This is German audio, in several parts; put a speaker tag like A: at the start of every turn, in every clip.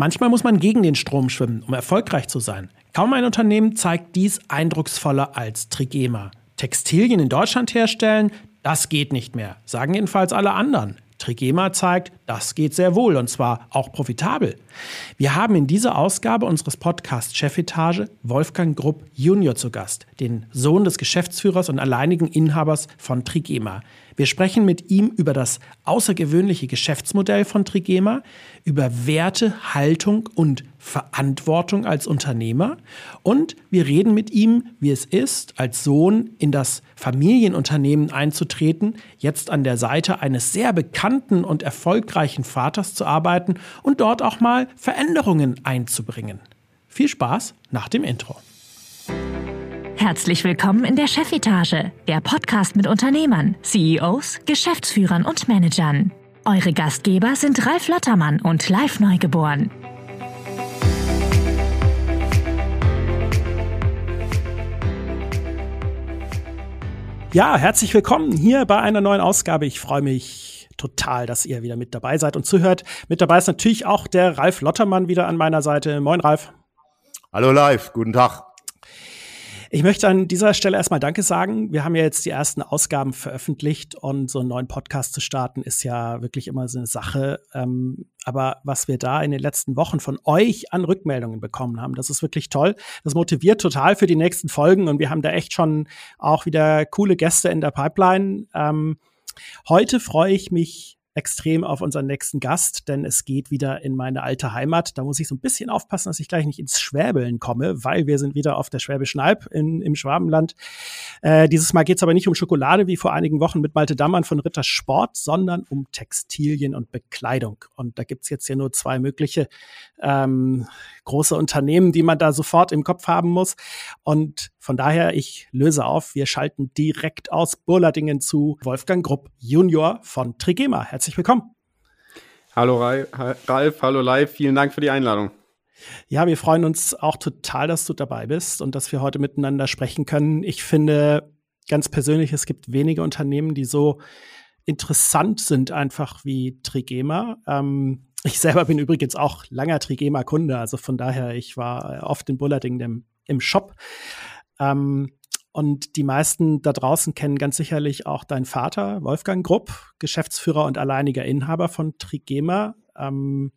A: Manchmal muss man gegen den Strom schwimmen, um erfolgreich zu sein. Kaum ein Unternehmen zeigt dies eindrucksvoller als Trigema. Textilien in Deutschland herstellen, das geht nicht mehr, sagen jedenfalls alle anderen. Trigema zeigt, das geht sehr wohl und zwar auch profitabel. Wir haben in dieser Ausgabe unseres Podcasts Chefetage Wolfgang Grupp Junior zu Gast, den Sohn des Geschäftsführers und alleinigen Inhabers von Trigema. Wir sprechen mit ihm über das außergewöhnliche Geschäftsmodell von Trigema, über Werte, Haltung und Verantwortung als Unternehmer und wir reden mit ihm, wie es ist, als Sohn in das Familienunternehmen einzutreten, jetzt an der Seite eines sehr bekannten und erfolgreichen Vaters zu arbeiten und dort auch mal Veränderungen einzubringen. Viel Spaß nach dem Intro.
B: Herzlich willkommen in der Chefetage, der Podcast mit Unternehmern, CEOs, Geschäftsführern und Managern. Eure Gastgeber sind Ralf Lottermann und Live Neugeboren.
A: Ja, herzlich willkommen hier bei einer neuen Ausgabe. Ich freue mich total, dass ihr wieder mit dabei seid und zuhört. Mit dabei ist natürlich auch der Ralf Lottermann wieder an meiner Seite. Moin, Ralf.
C: Hallo, Live. Guten Tag.
A: Ich möchte an dieser Stelle erstmal Danke sagen. Wir haben ja jetzt die ersten Ausgaben veröffentlicht und so einen neuen Podcast zu starten ist ja wirklich immer so eine Sache. Ähm, aber was wir da in den letzten Wochen von euch an Rückmeldungen bekommen haben, das ist wirklich toll. Das motiviert total für die nächsten Folgen und wir haben da echt schon auch wieder coole Gäste in der Pipeline. Ähm, heute freue ich mich extrem auf unseren nächsten Gast, denn es geht wieder in meine alte Heimat. Da muss ich so ein bisschen aufpassen, dass ich gleich nicht ins Schwäbeln komme, weil wir sind wieder auf der Schwäbischen Alb in, im Schwabenland. Äh, dieses Mal geht es aber nicht um Schokolade wie vor einigen Wochen mit Malte Dammann von Ritter Sport, sondern um Textilien und Bekleidung. Und da gibt's jetzt hier nur zwei mögliche ähm, große Unternehmen, die man da sofort im Kopf haben muss. Und von daher, ich löse auf, wir schalten direkt aus Burladingen zu Wolfgang Grupp Junior von Trigema. Herzlich willkommen.
D: Hallo Ralf, hallo Live, vielen Dank für die Einladung.
A: Ja, wir freuen uns auch total, dass du dabei bist und dass wir heute miteinander sprechen können. Ich finde ganz persönlich, es gibt wenige Unternehmen, die so interessant sind einfach wie Trigema. Ähm, ich selber bin übrigens auch langer Trigema-Kunde, also von daher, ich war oft in Bullarding im, im Shop. Ähm, und die meisten da draußen kennen ganz sicherlich auch deinen Vater, Wolfgang Grupp, Geschäftsführer und alleiniger Inhaber von Trigema. Ähm,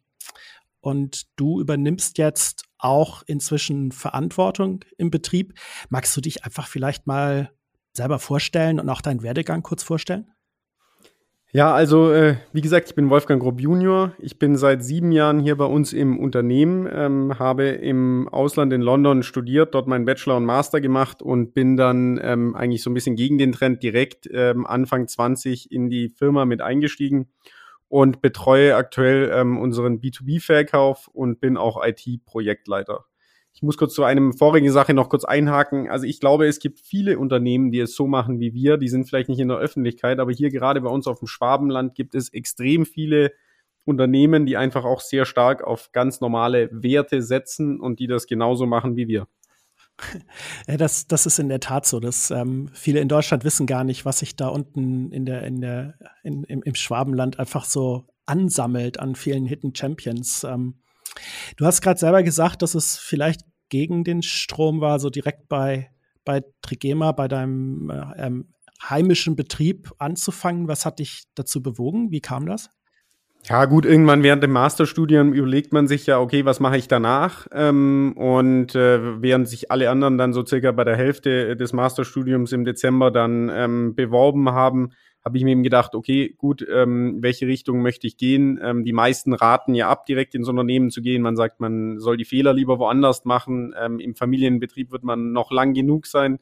A: und du übernimmst jetzt auch inzwischen Verantwortung im Betrieb. Magst du dich einfach vielleicht mal selber vorstellen und auch deinen Werdegang kurz vorstellen?
D: Ja, also äh, wie gesagt, ich bin Wolfgang Grob Junior. Ich bin seit sieben Jahren hier bei uns im Unternehmen, ähm, habe im Ausland in London studiert, dort meinen Bachelor und Master gemacht und bin dann ähm, eigentlich so ein bisschen gegen den Trend direkt ähm, Anfang 20 in die Firma mit eingestiegen und betreue aktuell ähm, unseren B2B-Verkauf und bin auch IT-Projektleiter. Ich muss kurz zu einem vorigen Sache noch kurz einhaken. Also ich glaube, es gibt viele Unternehmen, die es so machen wie wir. Die sind vielleicht nicht in der Öffentlichkeit, aber hier gerade bei uns auf dem Schwabenland gibt es extrem viele Unternehmen, die einfach auch sehr stark auf ganz normale Werte setzen und die das genauso machen wie wir.
A: Ja, das, das ist in der Tat so. Dass, ähm, viele in Deutschland wissen gar nicht, was sich da unten in der, in der, in, im, im Schwabenland einfach so ansammelt an vielen Hidden Champions. Ähm, Du hast gerade selber gesagt, dass es vielleicht gegen den Strom war, so direkt bei, bei Trigema, bei deinem äh, ähm, heimischen Betrieb anzufangen. Was hat dich dazu bewogen? Wie kam das?
D: Ja, gut, irgendwann während dem Masterstudium überlegt man sich ja, okay, was mache ich danach? Ähm, und äh, während sich alle anderen dann so circa bei der Hälfte des Masterstudiums im Dezember dann ähm, beworben haben, habe ich mir eben gedacht, okay, gut, ähm, welche Richtung möchte ich gehen? Ähm, die meisten raten ja ab, direkt ins Unternehmen zu gehen. Man sagt, man soll die Fehler lieber woanders machen. Ähm, Im Familienbetrieb wird man noch lang genug sein.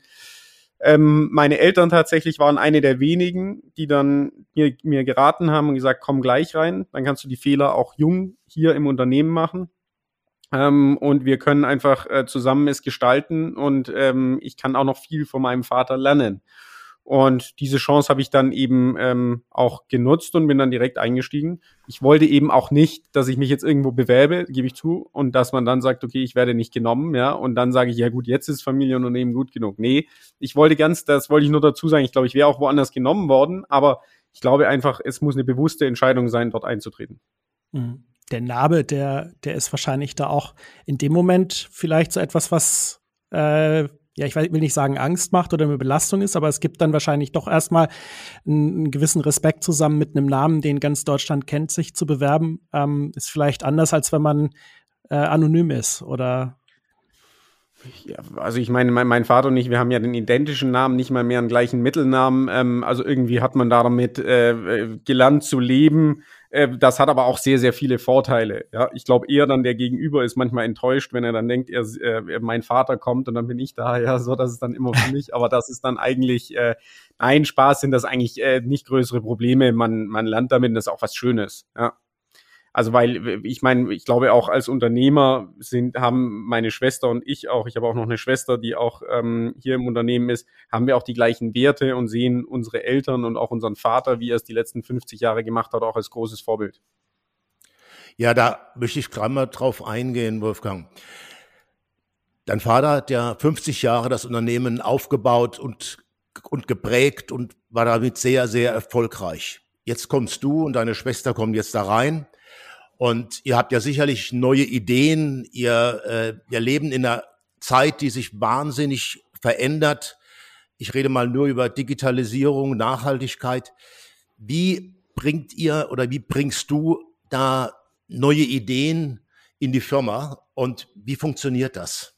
D: Ähm, meine Eltern tatsächlich waren eine der wenigen, die dann mir, mir geraten haben und gesagt, komm gleich rein, dann kannst du die Fehler auch jung hier im Unternehmen machen. Ähm, und wir können einfach äh, zusammen es gestalten und ähm, ich kann auch noch viel von meinem Vater lernen. Und diese Chance habe ich dann eben ähm, auch genutzt und bin dann direkt eingestiegen. Ich wollte eben auch nicht, dass ich mich jetzt irgendwo bewerbe, gebe ich zu, und dass man dann sagt, okay, ich werde nicht genommen, ja, und dann sage ich, ja gut, jetzt ist Familienunternehmen gut genug. Nee, ich wollte ganz, das wollte ich nur dazu sagen, ich glaube, ich wäre auch woanders genommen worden, aber ich glaube einfach, es muss eine bewusste Entscheidung sein, dort einzutreten.
A: Mhm. der Narbe, der, der ist wahrscheinlich da auch in dem Moment vielleicht so etwas, was, äh, ja, ich will nicht sagen Angst macht oder eine Belastung ist, aber es gibt dann wahrscheinlich doch erstmal einen, gewissen Respekt zusammen mit einem Namen, den ganz Deutschland kennt, sich zu bewerben. Ähm, ist vielleicht anders, als wenn man äh, anonym ist oder
D: ja, also ich meine, mein, mein, Vater und ich, wir haben ja den identischen Namen, nicht mal mehr einen gleichen Mittelnamen. Ähm, also irgendwie hat man damit äh, äh gelernt zu leben. Äh, das hat aber auch sehr, sehr viele Vorteile. Ja, ich glaube eher dann der Gegenüber ist manchmal enttäuscht, wenn er dann denkt, er, äh, mein Vater kommt und dann bin ich da. Ja, so das ist dann immer für mich. Aber das ist dann eigentlich äh, ein Spaß, sind das eigentlich äh, nicht größere Probleme. Man man lernt damit, das ist auch was Schönes. Ja. Also weil ich meine, ich glaube auch als Unternehmer sind haben meine Schwester und ich auch, ich habe auch noch eine Schwester, die auch ähm, hier im Unternehmen ist, haben wir auch die gleichen Werte und sehen unsere Eltern und auch unseren Vater, wie er es die letzten 50 Jahre gemacht hat, auch als großes Vorbild.
C: Ja, da möchte ich gerade mal drauf eingehen, Wolfgang. Dein Vater hat ja 50 Jahre das Unternehmen aufgebaut und, und geprägt und war damit sehr, sehr erfolgreich. Jetzt kommst du und deine Schwester kommen jetzt da rein und ihr habt ja sicherlich neue Ideen. Ihr, äh, ihr leben in einer Zeit, die sich wahnsinnig verändert. Ich rede mal nur über Digitalisierung, Nachhaltigkeit. Wie bringt ihr oder wie bringst du da neue Ideen in die Firma und wie funktioniert das?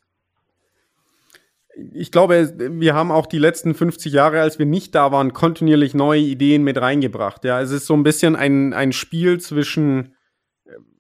D: ich glaube, wir haben auch die letzten 50 Jahre, als wir nicht da waren, kontinuierlich neue Ideen mit reingebracht. Ja, es ist so ein bisschen ein, ein Spiel zwischen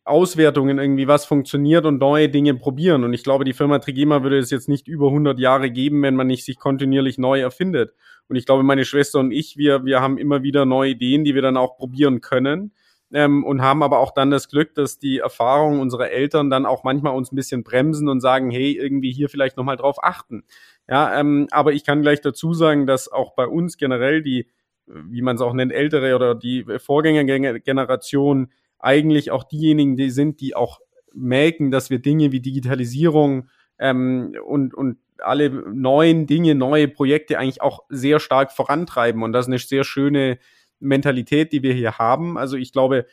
D: Auswertungen irgendwie, was funktioniert und neue Dinge probieren. Und ich glaube, die Firma Trigema würde es jetzt nicht über 100 Jahre geben, wenn man nicht sich kontinuierlich neu erfindet. Und ich glaube, meine Schwester und ich, wir, wir haben immer wieder neue Ideen, die wir dann auch probieren können. Ähm, und haben aber auch dann das Glück, dass die Erfahrungen unserer Eltern dann auch manchmal uns ein bisschen bremsen und sagen, hey, irgendwie hier vielleicht nochmal drauf achten. Ja, ähm, aber ich kann gleich dazu sagen, dass auch bei uns generell die, wie man es auch nennt, ältere oder die Vorgängergeneration eigentlich auch diejenigen die sind, die auch merken, dass wir Dinge wie Digitalisierung ähm, und, und alle neuen Dinge, neue Projekte eigentlich auch sehr stark vorantreiben. Und das ist eine sehr schöne Mentalität, die wir hier haben. Also ich glaube,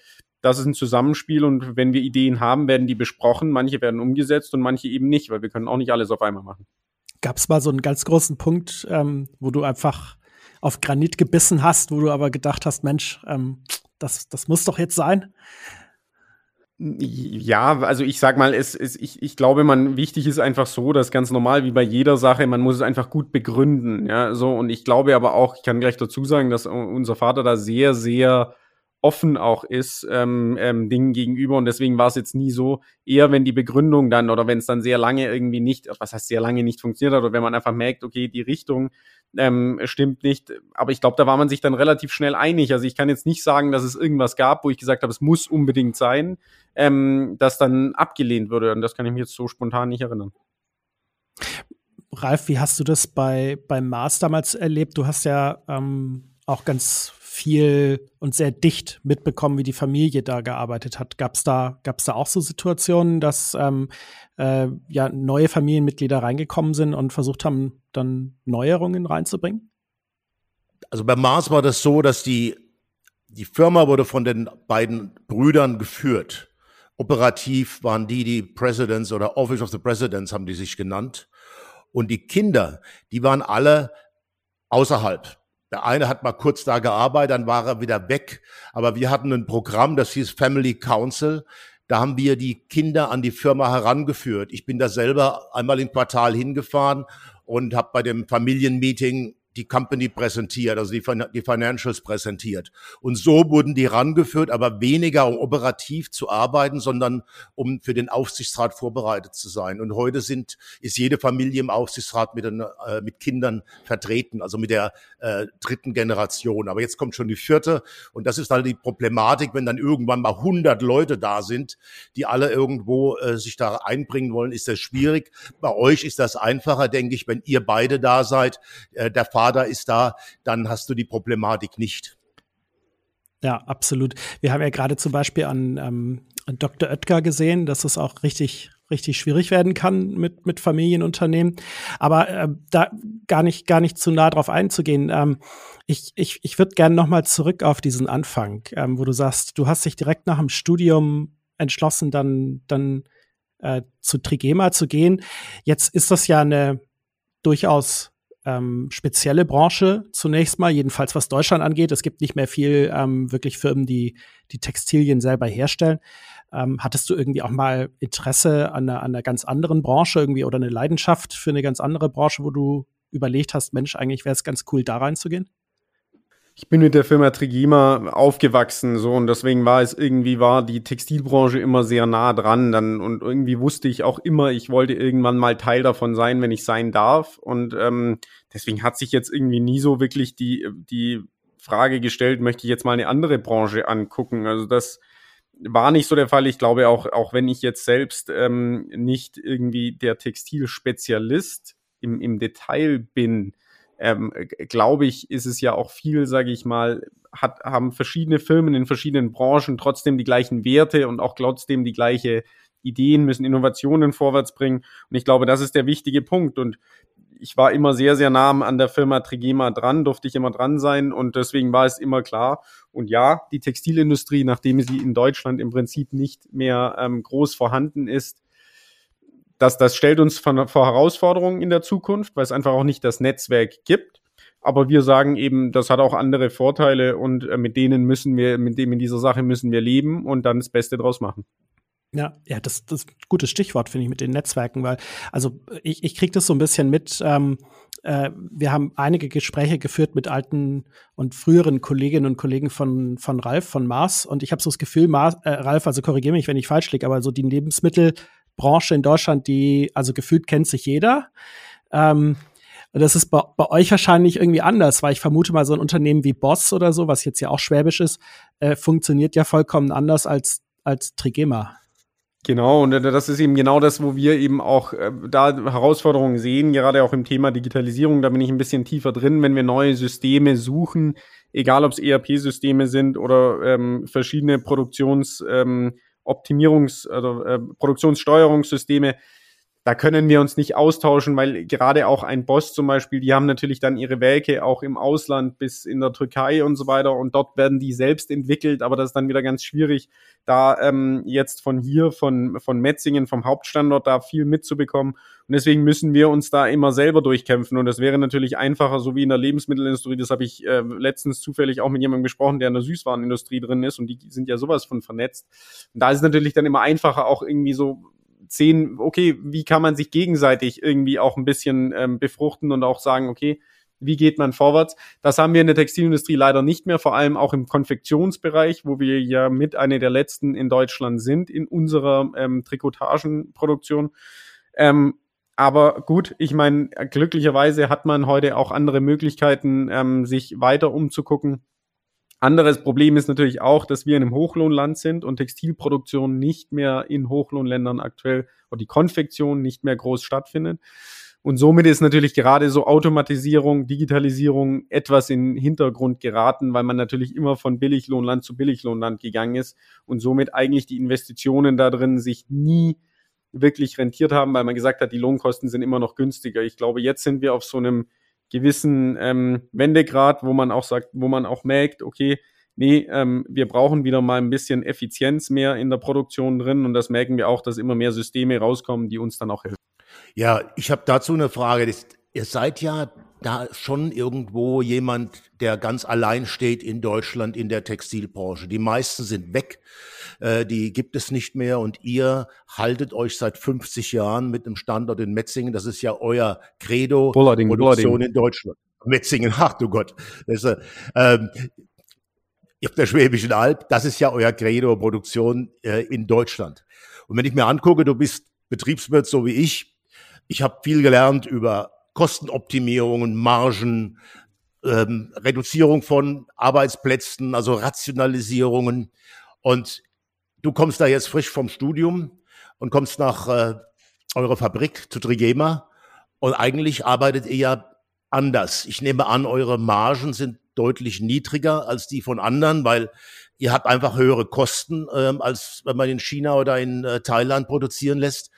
D: das ist ein Zusammenspiel und wenn wir Ideen haben, werden die besprochen. Manche werden umgesetzt und manche eben nicht, weil wir können auch nicht alles auf einmal machen.
A: Gab es mal so einen ganz großen Punkt, ähm, wo du einfach auf Granit gebissen hast, wo du aber gedacht hast, Mensch, ähm, das, das muss doch jetzt sein.
D: Ja, also ich sag mal, es, es, ich, ich glaube, man wichtig ist einfach so, dass ganz normal wie bei jeder Sache, man muss es einfach gut begründen, ja, so und ich glaube aber auch, ich kann gleich dazu sagen, dass unser Vater da sehr, sehr offen auch ist ähm, ähm, Dingen gegenüber und deswegen war es jetzt nie so, eher wenn die Begründung dann oder wenn es dann sehr lange irgendwie nicht, was heißt sehr lange nicht funktioniert hat oder wenn man einfach merkt, okay, die Richtung ähm, stimmt nicht, aber ich glaube, da war man sich dann relativ schnell einig. Also ich kann jetzt nicht sagen, dass es irgendwas gab, wo ich gesagt habe, es muss unbedingt sein, ähm, das dann abgelehnt würde und das kann ich mir jetzt so spontan nicht erinnern.
A: Ralf, wie hast du das bei beim Mars damals erlebt? Du hast ja ähm, auch ganz viel und sehr dicht mitbekommen, wie die Familie da gearbeitet hat. Gab es da, gab's da auch so Situationen, dass ähm, äh, ja, neue Familienmitglieder reingekommen sind und versucht haben, dann Neuerungen reinzubringen?
C: Also bei Mars war das so, dass die, die Firma wurde von den beiden Brüdern geführt. Operativ waren die die Presidents oder Office of the Presidents haben die sich genannt. Und die Kinder, die waren alle außerhalb. Der eine hat mal kurz da gearbeitet, dann war er wieder weg. Aber wir hatten ein Programm, das hieß Family Council. Da haben wir die Kinder an die Firma herangeführt. Ich bin da selber einmal im Quartal hingefahren und habe bei dem Familienmeeting die Company präsentiert, also die, die Financials präsentiert. Und so wurden die rangeführt, aber weniger um operativ zu arbeiten, sondern um für den Aufsichtsrat vorbereitet zu sein. Und heute sind, ist jede Familie im Aufsichtsrat mit, den, äh, mit Kindern vertreten, also mit der äh, dritten Generation. Aber jetzt kommt schon die vierte. Und das ist halt die Problematik, wenn dann irgendwann mal 100 Leute da sind, die alle irgendwo äh, sich da einbringen wollen, ist das schwierig. Bei euch ist das einfacher, denke ich, wenn ihr beide da seid. Äh, der Vater ist da, dann hast du die Problematik nicht.
A: Ja, absolut. Wir haben ja gerade zum Beispiel an, ähm, an Dr. Oetker gesehen, dass es auch richtig richtig schwierig werden kann mit mit Familienunternehmen. Aber äh, da gar nicht gar nicht zu nah drauf einzugehen. Ähm, ich ich, ich würde gerne noch mal zurück auf diesen Anfang, ähm, wo du sagst, du hast dich direkt nach dem Studium entschlossen, dann, dann äh, zu Trigema zu gehen. Jetzt ist das ja eine durchaus ähm, spezielle Branche zunächst mal, jedenfalls was Deutschland angeht. Es gibt nicht mehr viel ähm, wirklich Firmen, die die Textilien selber herstellen. Ähm, hattest du irgendwie auch mal Interesse an einer, an einer ganz anderen Branche irgendwie oder eine Leidenschaft für eine ganz andere Branche, wo du überlegt hast, Mensch, eigentlich wäre es ganz cool, da reinzugehen?
D: Ich bin mit der Firma Trigima aufgewachsen, so und deswegen war es irgendwie war die Textilbranche immer sehr nah dran, dann und irgendwie wusste ich auch immer, ich wollte irgendwann mal Teil davon sein, wenn ich sein darf und ähm, deswegen hat sich jetzt irgendwie nie so wirklich die die Frage gestellt, möchte ich jetzt mal eine andere Branche angucken? Also das war nicht so der Fall. Ich glaube auch, auch wenn ich jetzt selbst ähm, nicht irgendwie der Textilspezialist im, im Detail bin, ähm, glaube ich, ist es ja auch viel, sage ich mal, hat, haben verschiedene Firmen in verschiedenen Branchen trotzdem die gleichen Werte und auch trotzdem die gleiche Ideen, müssen Innovationen vorwärts bringen. Und ich glaube, das ist der wichtige Punkt. Und ich war immer sehr, sehr nah an der Firma Trigema dran, durfte ich immer dran sein und deswegen war es immer klar. Und ja, die Textilindustrie, nachdem sie in Deutschland im Prinzip nicht mehr ähm, groß vorhanden ist, das, das stellt uns vor, Herausforderungen in der Zukunft, weil es einfach auch nicht das Netzwerk gibt. Aber wir sagen eben, das hat auch andere Vorteile und äh, mit denen müssen wir, mit dem in dieser Sache müssen wir leben und dann das Beste draus machen.
A: Ja, ja, das, das ist ein gutes Stichwort, finde ich, mit den Netzwerken, weil, also ich, ich kriege das so ein bisschen mit. Ähm, äh, wir haben einige Gespräche geführt mit alten und früheren Kolleginnen und Kollegen von, von Ralf, von Mars. Und ich habe so das Gefühl, Mars, äh, Ralf, also korrigiere mich, wenn ich falsch liege, aber so die Lebensmittelbranche in Deutschland, die, also gefühlt kennt sich jeder. Ähm, das ist bei, bei, euch wahrscheinlich irgendwie anders, weil ich vermute mal, so ein Unternehmen wie Boss oder so, was jetzt ja auch schwäbisch ist, äh, funktioniert ja vollkommen anders als, als Trigema.
D: Genau, und das ist eben genau das, wo wir eben auch äh, da Herausforderungen sehen, gerade auch im Thema Digitalisierung. Da bin ich ein bisschen tiefer drin, wenn wir neue Systeme suchen, egal ob es ERP-Systeme sind oder ähm, verschiedene Produktions- ähm, Optimierungs- oder äh, Produktionssteuerungssysteme da können wir uns nicht austauschen, weil gerade auch ein Boss zum Beispiel, die haben natürlich dann ihre Werke auch im Ausland bis in der Türkei und so weiter und dort werden die selbst entwickelt, aber das ist dann wieder ganz schwierig, da ähm, jetzt von hier, von, von Metzingen, vom Hauptstandort da viel mitzubekommen. Und deswegen müssen wir uns da immer selber durchkämpfen und das wäre natürlich einfacher, so wie in der Lebensmittelindustrie, das habe ich äh, letztens zufällig auch mit jemandem gesprochen, der in der Süßwarenindustrie drin ist und die sind ja sowas von vernetzt. Und da ist es natürlich dann immer einfacher auch irgendwie so sehen, okay, wie kann man sich gegenseitig irgendwie auch ein bisschen ähm, befruchten und auch sagen, okay, wie geht man vorwärts? Das haben wir in der Textilindustrie leider nicht mehr, vor allem auch im Konfektionsbereich, wo wir ja mit einer der letzten in Deutschland sind in unserer ähm, Trikotagenproduktion. Ähm, aber gut, ich meine, glücklicherweise hat man heute auch andere Möglichkeiten, ähm, sich weiter umzugucken. Anderes Problem ist natürlich auch, dass wir in einem Hochlohnland sind und Textilproduktion nicht mehr in Hochlohnländern aktuell oder die Konfektion nicht mehr groß stattfindet. Und somit ist natürlich gerade so Automatisierung, Digitalisierung etwas in Hintergrund geraten, weil man natürlich immer von Billiglohnland zu Billiglohnland gegangen ist und somit eigentlich die Investitionen da drin sich nie wirklich rentiert haben, weil man gesagt hat, die Lohnkosten sind immer noch günstiger. Ich glaube, jetzt sind wir auf so einem gewissen ähm, Wendegrad, wo man auch sagt, wo man auch merkt, okay, nee, ähm, wir brauchen wieder mal ein bisschen Effizienz mehr in der Produktion drin und das merken wir auch, dass immer mehr Systeme rauskommen, die uns dann auch helfen.
C: Ja, ich habe dazu eine Frage. Ihr seid ja da schon irgendwo jemand, der ganz allein steht in Deutschland in der Textilbranche. Die meisten sind weg, äh, die gibt es nicht mehr und ihr haltet euch seit 50 Jahren mit einem Standort in Metzingen. Das ist ja euer Credo,
D: Bullerding,
C: Produktion
D: Bullerding.
C: in Deutschland. Metzingen, ach du Gott. Das ist, ähm, auf der Schwäbischen Alb, das ist ja euer Credo, Produktion äh, in Deutschland. Und wenn ich mir angucke, du bist Betriebswirt so wie ich, ich habe viel gelernt über Kostenoptimierungen, Margen, ähm, Reduzierung von Arbeitsplätzen, also Rationalisierungen. Und du kommst da jetzt frisch vom Studium und kommst nach äh, eurer Fabrik zu Trigema und eigentlich arbeitet ihr ja anders. Ich nehme an, eure Margen sind deutlich niedriger als die von anderen, weil ihr habt einfach höhere Kosten, ähm, als wenn man in China oder in äh, Thailand produzieren lässt.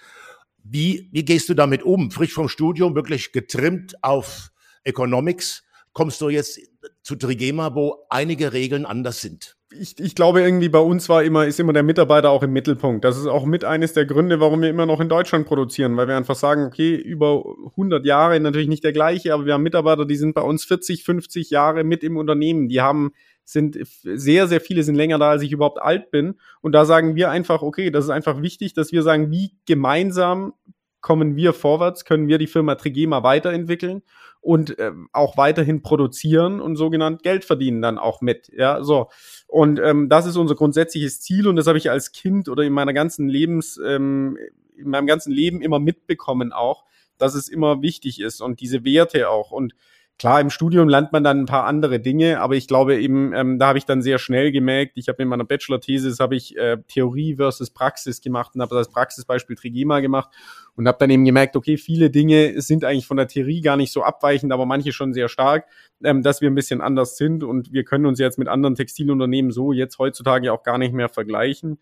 C: Wie, wie gehst du damit um? Frisch vom Studium, wirklich getrimmt auf Economics, kommst du jetzt zu Trigema, wo einige Regeln anders sind.
D: ich, ich glaube irgendwie bei uns war immer, ist immer der Mitarbeiter auch im Mittelpunkt. Das ist auch mit eines der Gründe, warum wir immer noch in Deutschland produzieren, weil wir einfach sagen, okay, über 100 Jahre natürlich nicht der gleiche, aber wir haben Mitarbeiter, die sind bei uns 40, 50 Jahre mit im Unternehmen. Die haben, sind sehr, sehr viele sind länger da, als ich überhaupt alt bin. Und da sagen wir einfach, okay, das ist einfach wichtig, dass wir sagen, wie gemeinsam kommen wir vorwärts, können wir die Firma Trigema weiterentwickeln und äh, auch weiterhin produzieren und sogenannt Geld verdienen dann auch mit. Ja, so. Und ähm, das ist unser grundsätzliches Ziel und das habe ich als Kind oder in meiner ganzen Lebens, ähm, in meinem ganzen Leben immer mitbekommen auch, dass es immer wichtig ist und diese Werte auch. Und Klar, im Studium lernt man dann ein paar andere Dinge, aber ich glaube eben, ähm, da habe ich dann sehr schnell gemerkt, ich habe in meiner Bachelor-Thesis habe ich äh, Theorie versus Praxis gemacht und habe das Praxisbeispiel Trigema gemacht und habe dann eben gemerkt, okay, viele Dinge sind eigentlich von der Theorie gar nicht so abweichend, aber manche schon sehr stark, ähm, dass wir ein bisschen anders sind und wir können uns jetzt mit anderen Textilunternehmen so jetzt heutzutage auch gar nicht mehr vergleichen.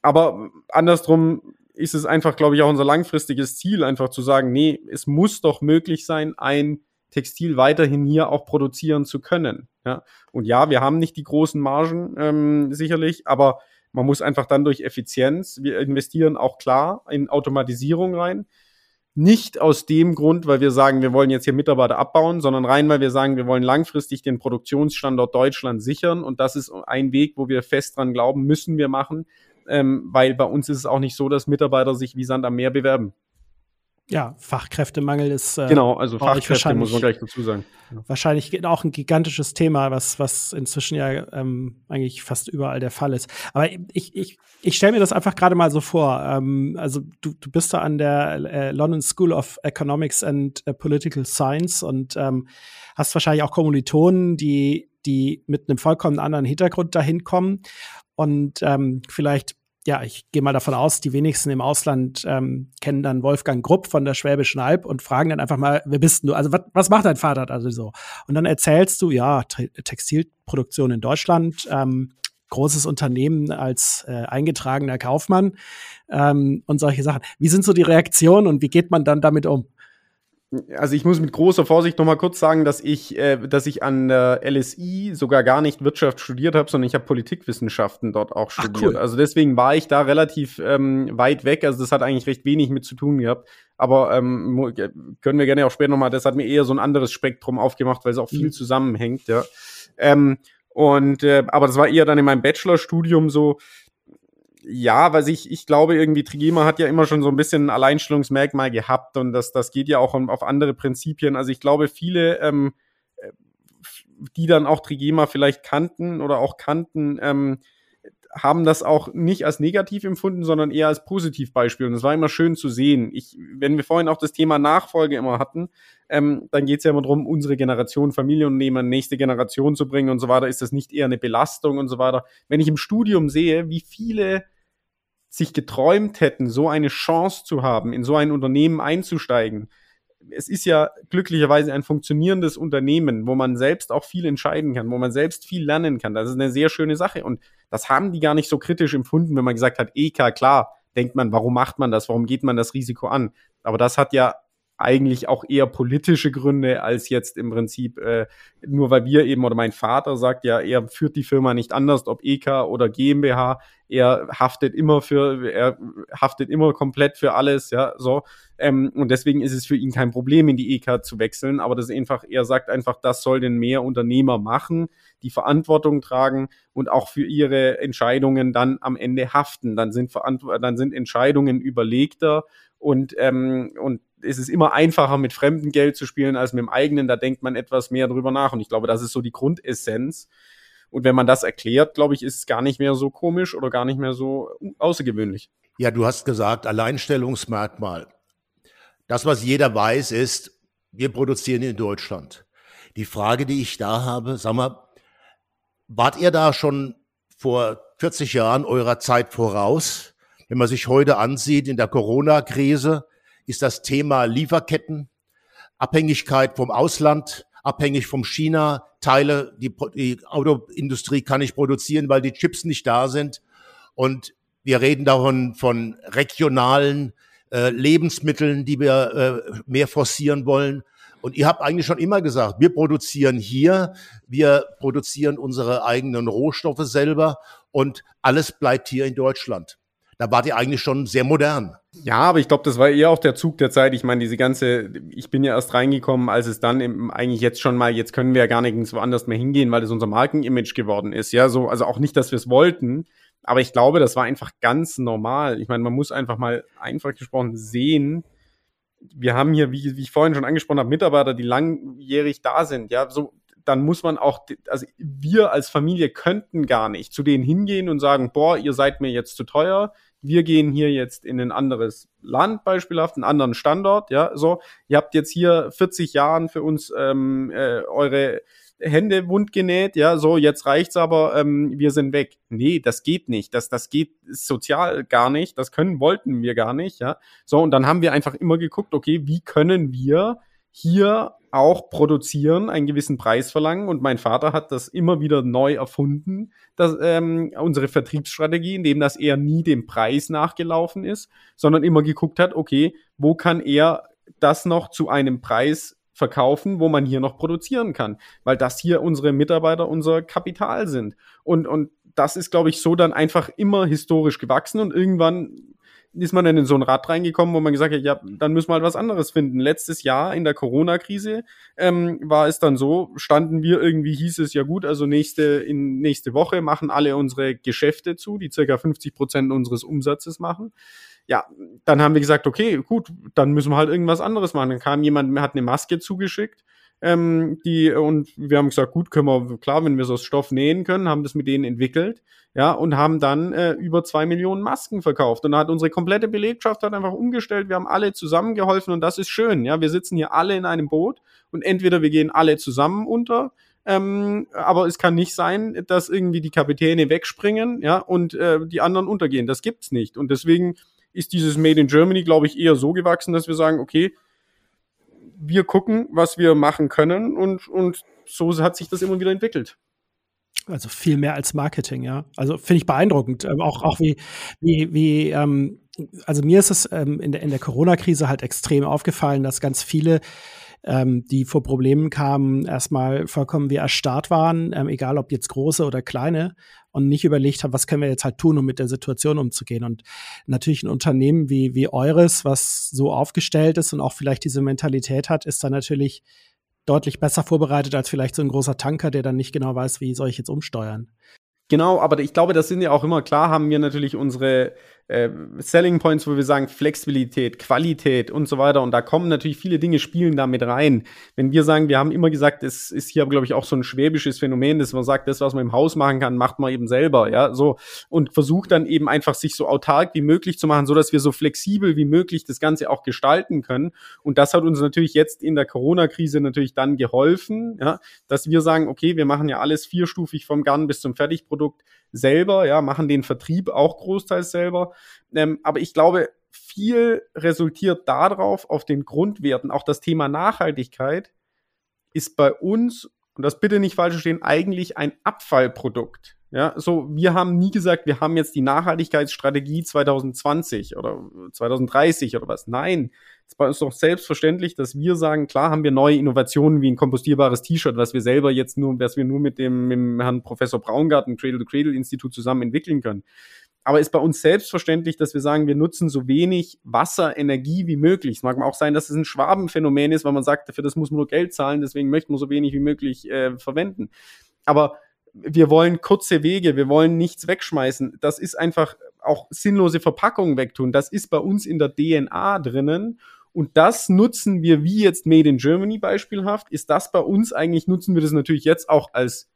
D: Aber andersrum ist es einfach, glaube ich, auch unser langfristiges Ziel, einfach zu sagen, nee, es muss doch möglich sein, ein Textil weiterhin hier auch produzieren zu können. Ja? Und ja, wir haben nicht die großen Margen ähm, sicherlich, aber man muss einfach dann durch Effizienz, wir investieren auch klar in Automatisierung rein. Nicht aus dem Grund, weil wir sagen, wir wollen jetzt hier Mitarbeiter abbauen, sondern rein, weil wir sagen, wir wollen langfristig den Produktionsstandort Deutschland sichern. Und das ist ein Weg, wo wir fest dran glauben, müssen wir machen, ähm, weil bei uns ist es auch nicht so, dass Mitarbeiter sich wie Sand am Meer bewerben.
A: Ja, Fachkräftemangel ist.
D: Äh, genau, also Fachkräfte muss man gleich dazu sagen.
A: Wahrscheinlich auch ein gigantisches Thema, was, was inzwischen ja ähm, eigentlich fast überall der Fall ist. Aber ich, ich, ich stelle mir das einfach gerade mal so vor. Ähm, also du, du bist da an der äh, London School of Economics and äh, Political Science und ähm, hast wahrscheinlich auch Kommilitonen, die, die mit einem vollkommen anderen Hintergrund dahin kommen. Und ähm, vielleicht ja, ich gehe mal davon aus, die wenigsten im Ausland ähm, kennen dann Wolfgang Grupp von der Schwäbischen Alb und fragen dann einfach mal, wer bist du? Also was, was macht dein Vater also so? Und dann erzählst du, ja, Textilproduktion in Deutschland, ähm, großes Unternehmen als äh, eingetragener Kaufmann ähm, und solche Sachen. Wie sind so die Reaktionen und wie geht man dann damit um?
D: Also ich muss mit großer Vorsicht noch mal kurz sagen, dass ich, äh, dass ich an der LSI sogar gar nicht Wirtschaft studiert habe, sondern ich habe Politikwissenschaften dort auch studiert. Ach, cool. Also deswegen war ich da relativ ähm, weit weg. Also das hat eigentlich recht wenig mit zu tun gehabt. Aber ähm, können wir gerne auch später noch mal. Das hat mir eher so ein anderes Spektrum aufgemacht, weil es auch viel mhm. zusammenhängt. Ja. Ähm, und äh, aber das war eher dann in meinem Bachelorstudium so ja, weil ich, ich glaube irgendwie, Trigema hat ja immer schon so ein bisschen ein Alleinstellungsmerkmal gehabt und das, das geht ja auch auf andere Prinzipien. Also ich glaube, viele, ähm, die dann auch Trigema vielleicht kannten oder auch kannten, ähm, haben das auch nicht als negativ empfunden, sondern eher als Positivbeispiel. Und es war immer schön zu sehen. Ich, wenn wir vorhin auch das Thema Nachfolge immer hatten, ähm, dann geht es ja immer darum, unsere Generation Familienunternehmer, nächste Generation zu bringen und so weiter. Ist das nicht eher eine Belastung und so weiter? Wenn ich im Studium sehe, wie viele sich geträumt hätten, so eine Chance zu haben, in so ein Unternehmen einzusteigen. Es ist ja glücklicherweise ein funktionierendes Unternehmen, wo man selbst auch viel entscheiden kann, wo man selbst viel lernen kann. Das ist eine sehr schöne Sache. Und das haben die gar nicht so kritisch empfunden, wenn man gesagt hat, EK, klar, denkt man, warum macht man das? Warum geht man das Risiko an? Aber das hat ja eigentlich auch eher politische Gründe als jetzt im Prinzip äh, nur weil wir eben oder mein Vater sagt ja, er führt die Firma nicht anders, ob EK oder GmbH, er haftet immer für, er haftet immer komplett für alles, ja, so. Ähm, und deswegen ist es für ihn kein Problem, in die EK zu wechseln, aber das ist einfach, er sagt einfach, das soll denn mehr Unternehmer machen, die Verantwortung tragen und auch für ihre Entscheidungen dann am Ende haften. Dann sind, Verantw dann sind Entscheidungen überlegter und, ähm, und es ist immer einfacher, mit fremdem Geld zu spielen als mit dem eigenen. Da denkt man etwas mehr drüber nach. Und ich glaube, das ist so die Grundessenz. Und wenn man das erklärt, glaube ich, ist es gar nicht mehr so komisch oder gar nicht mehr so außergewöhnlich.
C: Ja, du hast gesagt, Alleinstellungsmerkmal. Das, was jeder weiß, ist, wir produzieren in Deutschland. Die Frage, die ich da habe, sag mal, wart ihr da schon vor 40 Jahren eurer Zeit voraus? Wenn man sich heute ansieht in der Corona-Krise, ist das Thema Lieferketten, Abhängigkeit vom Ausland, abhängig vom China, Teile, die, die Autoindustrie kann nicht produzieren, weil die Chips nicht da sind. Und wir reden davon von regionalen äh, Lebensmitteln, die wir äh, mehr forcieren wollen. Und ihr habt eigentlich schon immer gesagt, wir produzieren hier, wir produzieren unsere eigenen Rohstoffe selber und alles bleibt hier in Deutschland. Da wart ihr eigentlich schon sehr modern.
D: Ja, aber ich glaube, das war eher auch der Zug der Zeit. Ich meine, diese ganze, ich bin ja erst reingekommen, als es dann im, eigentlich jetzt schon mal, jetzt können wir ja gar nirgends woanders mehr hingehen, weil es unser Markenimage geworden ist. Ja, so, also auch nicht, dass wir es wollten, aber ich glaube, das war einfach ganz normal. Ich meine, man muss einfach mal einfach gesprochen sehen, wir haben hier, wie, wie ich vorhin schon angesprochen habe, Mitarbeiter, die langjährig da sind. Ja, so dann muss man auch, also wir als Familie könnten gar nicht zu denen hingehen und sagen, boah, ihr seid mir jetzt zu teuer. Wir gehen hier jetzt in ein anderes Land beispielhaft, einen anderen Standort, ja, so. Ihr habt jetzt hier 40 Jahren für uns ähm, äh, eure Hände wund genäht, ja, so, jetzt reicht's aber, ähm, wir sind weg. Nee, das geht nicht. Das, das geht sozial gar nicht. Das können, wollten wir gar nicht, ja. So, und dann haben wir einfach immer geguckt, okay, wie können wir hier auch produzieren, einen gewissen Preis verlangen. Und mein Vater hat das immer wieder neu erfunden, dass, ähm, unsere Vertriebsstrategie, indem das er nie dem Preis nachgelaufen ist, sondern immer geguckt hat, okay, wo kann er das noch zu einem Preis verkaufen, wo man hier noch produzieren kann, weil das hier unsere Mitarbeiter unser Kapital sind. Und, und das ist, glaube ich, so dann einfach immer historisch gewachsen und irgendwann ist man dann in so ein Rad reingekommen, wo man gesagt hat, ja, dann müssen wir halt was anderes finden. Letztes Jahr in der Corona-Krise ähm, war es dann so, standen wir irgendwie, hieß es ja gut, also nächste, in nächste Woche machen alle unsere Geschäfte zu, die circa 50 Prozent unseres Umsatzes machen. Ja, dann haben wir gesagt, okay, gut, dann müssen wir halt irgendwas anderes machen. Dann kam jemand, hat eine Maske zugeschickt ähm, die, und wir haben gesagt, gut, können wir, klar, wenn wir so Stoff nähen können, haben das mit denen entwickelt, ja, und haben dann äh, über zwei Millionen Masken verkauft. Und hat unsere komplette Belegschaft hat einfach umgestellt, wir haben alle zusammengeholfen und das ist schön, ja, wir sitzen hier alle in einem Boot und entweder wir gehen alle zusammen unter, ähm, aber es kann nicht sein, dass irgendwie die Kapitäne wegspringen, ja, und äh, die anderen untergehen. Das gibt's nicht. Und deswegen ist dieses Made in Germany, glaube ich, eher so gewachsen, dass wir sagen, okay, wir gucken, was wir machen können und, und so hat sich das immer wieder entwickelt.
A: Also viel mehr als Marketing, ja. Also finde ich beeindruckend. Ähm, auch, auch wie, wie, wie, ähm, also mir ist es ähm, in der, in der Corona-Krise halt extrem aufgefallen, dass ganz viele ähm, die vor Problemen kamen, erstmal vollkommen wie erstarrt waren, ähm, egal ob jetzt große oder kleine, und nicht überlegt haben, was können wir jetzt halt tun, um mit der Situation umzugehen. Und natürlich ein Unternehmen wie, wie eures, was so aufgestellt ist und auch vielleicht diese Mentalität hat, ist dann natürlich deutlich besser vorbereitet als vielleicht so ein großer Tanker, der dann nicht genau weiß, wie soll ich jetzt umsteuern.
D: Genau, aber ich glaube, das sind ja auch immer klar, haben wir natürlich unsere äh, Selling Points, wo wir sagen Flexibilität, Qualität und so weiter. Und da kommen natürlich viele Dinge spielen da mit rein. Wenn wir sagen, wir haben immer gesagt, es ist hier, glaube ich, auch so ein schwäbisches Phänomen, dass man sagt, das, was man im Haus machen kann, macht man eben selber, ja, so. Und versucht dann eben einfach, sich so autark wie möglich zu machen, so dass wir so flexibel wie möglich das Ganze auch gestalten können. Und das hat uns natürlich jetzt in der Corona-Krise natürlich dann geholfen, ja, dass wir sagen, okay, wir machen ja alles vierstufig vom Garn bis zum Fertigprodukt selber, ja, machen den Vertrieb auch großteils selber. Ähm, aber ich glaube, viel resultiert darauf, auf den Grundwerten. Auch das Thema Nachhaltigkeit ist bei uns, und das bitte nicht falsch verstehen, eigentlich ein Abfallprodukt. Ja, so, wir haben nie gesagt, wir haben jetzt die Nachhaltigkeitsstrategie 2020 oder 2030 oder was. Nein, es uns doch selbstverständlich, dass wir sagen, klar haben wir neue Innovationen wie ein kompostierbares T-Shirt, was wir selber jetzt nur, was wir nur mit dem, mit dem Herrn Professor Braungarten Cradle-to-Cradle-Institut zusammen entwickeln können. Aber ist bei uns selbstverständlich, dass wir sagen, wir nutzen so wenig Wasser, Energie wie möglich. Es mag auch sein, dass es ein Schwabenphänomen ist, weil man sagt, dafür das muss man nur Geld zahlen, deswegen möchten wir so wenig wie möglich äh, verwenden. Aber wir wollen kurze Wege, wir wollen nichts wegschmeißen. Das ist einfach auch sinnlose Verpackungen wegtun. Das ist bei uns in der DNA drinnen. Und das nutzen wir wie jetzt Made in Germany beispielhaft. Ist das bei uns eigentlich, nutzen wir das natürlich jetzt auch als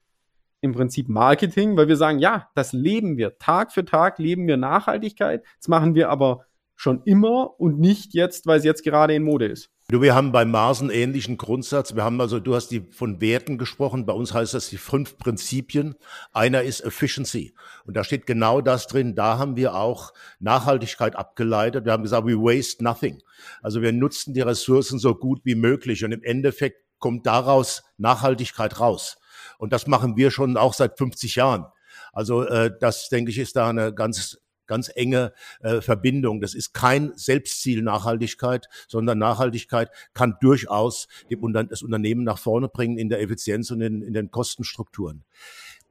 D: im Prinzip Marketing, weil wir sagen, ja, das leben wir. Tag für Tag leben wir Nachhaltigkeit. Das machen wir aber schon immer und nicht jetzt, weil es jetzt gerade in Mode ist.
C: Du, wir haben bei Mars einen ähnlichen Grundsatz. Wir haben also, du hast die von Werten gesprochen. Bei uns heißt das die fünf Prinzipien. Einer ist Efficiency. Und da steht genau das drin. Da haben wir auch Nachhaltigkeit abgeleitet. Wir haben gesagt, we waste nothing. Also wir nutzen die Ressourcen so gut wie möglich. Und im Endeffekt kommt daraus Nachhaltigkeit raus. Und das machen wir schon auch seit 50 Jahren. Also äh, das, denke ich, ist da eine ganz ganz enge äh, Verbindung. Das ist kein Selbstziel Nachhaltigkeit, sondern Nachhaltigkeit kann durchaus das Unternehmen nach vorne bringen in der Effizienz und in, in den Kostenstrukturen.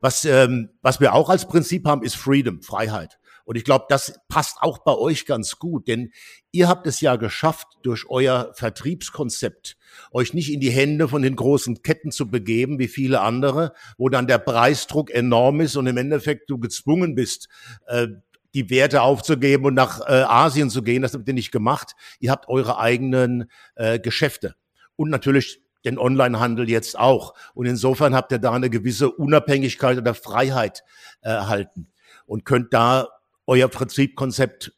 C: Was, ähm, was wir auch als Prinzip haben, ist Freedom, Freiheit. Und ich glaube, das passt auch bei euch ganz gut, denn ihr habt es ja geschafft, durch euer Vertriebskonzept euch nicht in die Hände von den großen Ketten zu begeben, wie viele andere, wo dann der Preisdruck enorm ist und im Endeffekt du gezwungen bist, äh, die Werte aufzugeben und nach äh, Asien zu gehen. Das habt ihr nicht gemacht. Ihr habt eure eigenen äh, Geschäfte. Und natürlich den Onlinehandel jetzt auch. Und insofern habt ihr da eine gewisse Unabhängigkeit oder Freiheit äh, erhalten und könnt da euer Prinzipkonzept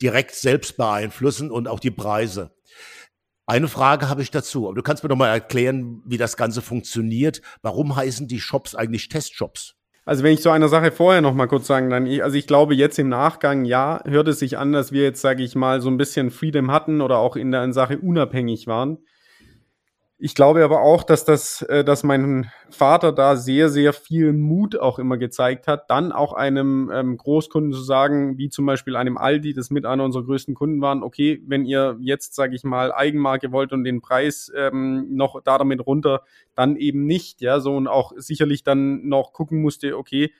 C: direkt selbst beeinflussen und auch die Preise. Eine Frage habe ich dazu. Aber du kannst mir doch mal erklären, wie das Ganze funktioniert. Warum heißen die Shops eigentlich Testshops?
D: Also wenn ich zu einer Sache vorher noch mal kurz sagen, dann, also ich glaube jetzt im Nachgang, ja, hört es sich an, dass wir jetzt, sage ich mal, so ein bisschen Freedom hatten oder auch in der Sache unabhängig waren. Ich glaube aber auch, dass das, äh, dass mein Vater da sehr, sehr viel Mut auch immer gezeigt hat, dann auch einem ähm, Großkunden zu sagen, wie zum Beispiel einem Aldi, das mit einer unserer größten Kunden waren, okay, wenn ihr jetzt, sage ich mal, Eigenmarke wollt und den Preis ähm, noch da damit runter, dann eben nicht, ja, so und auch sicherlich dann noch gucken musste, okay,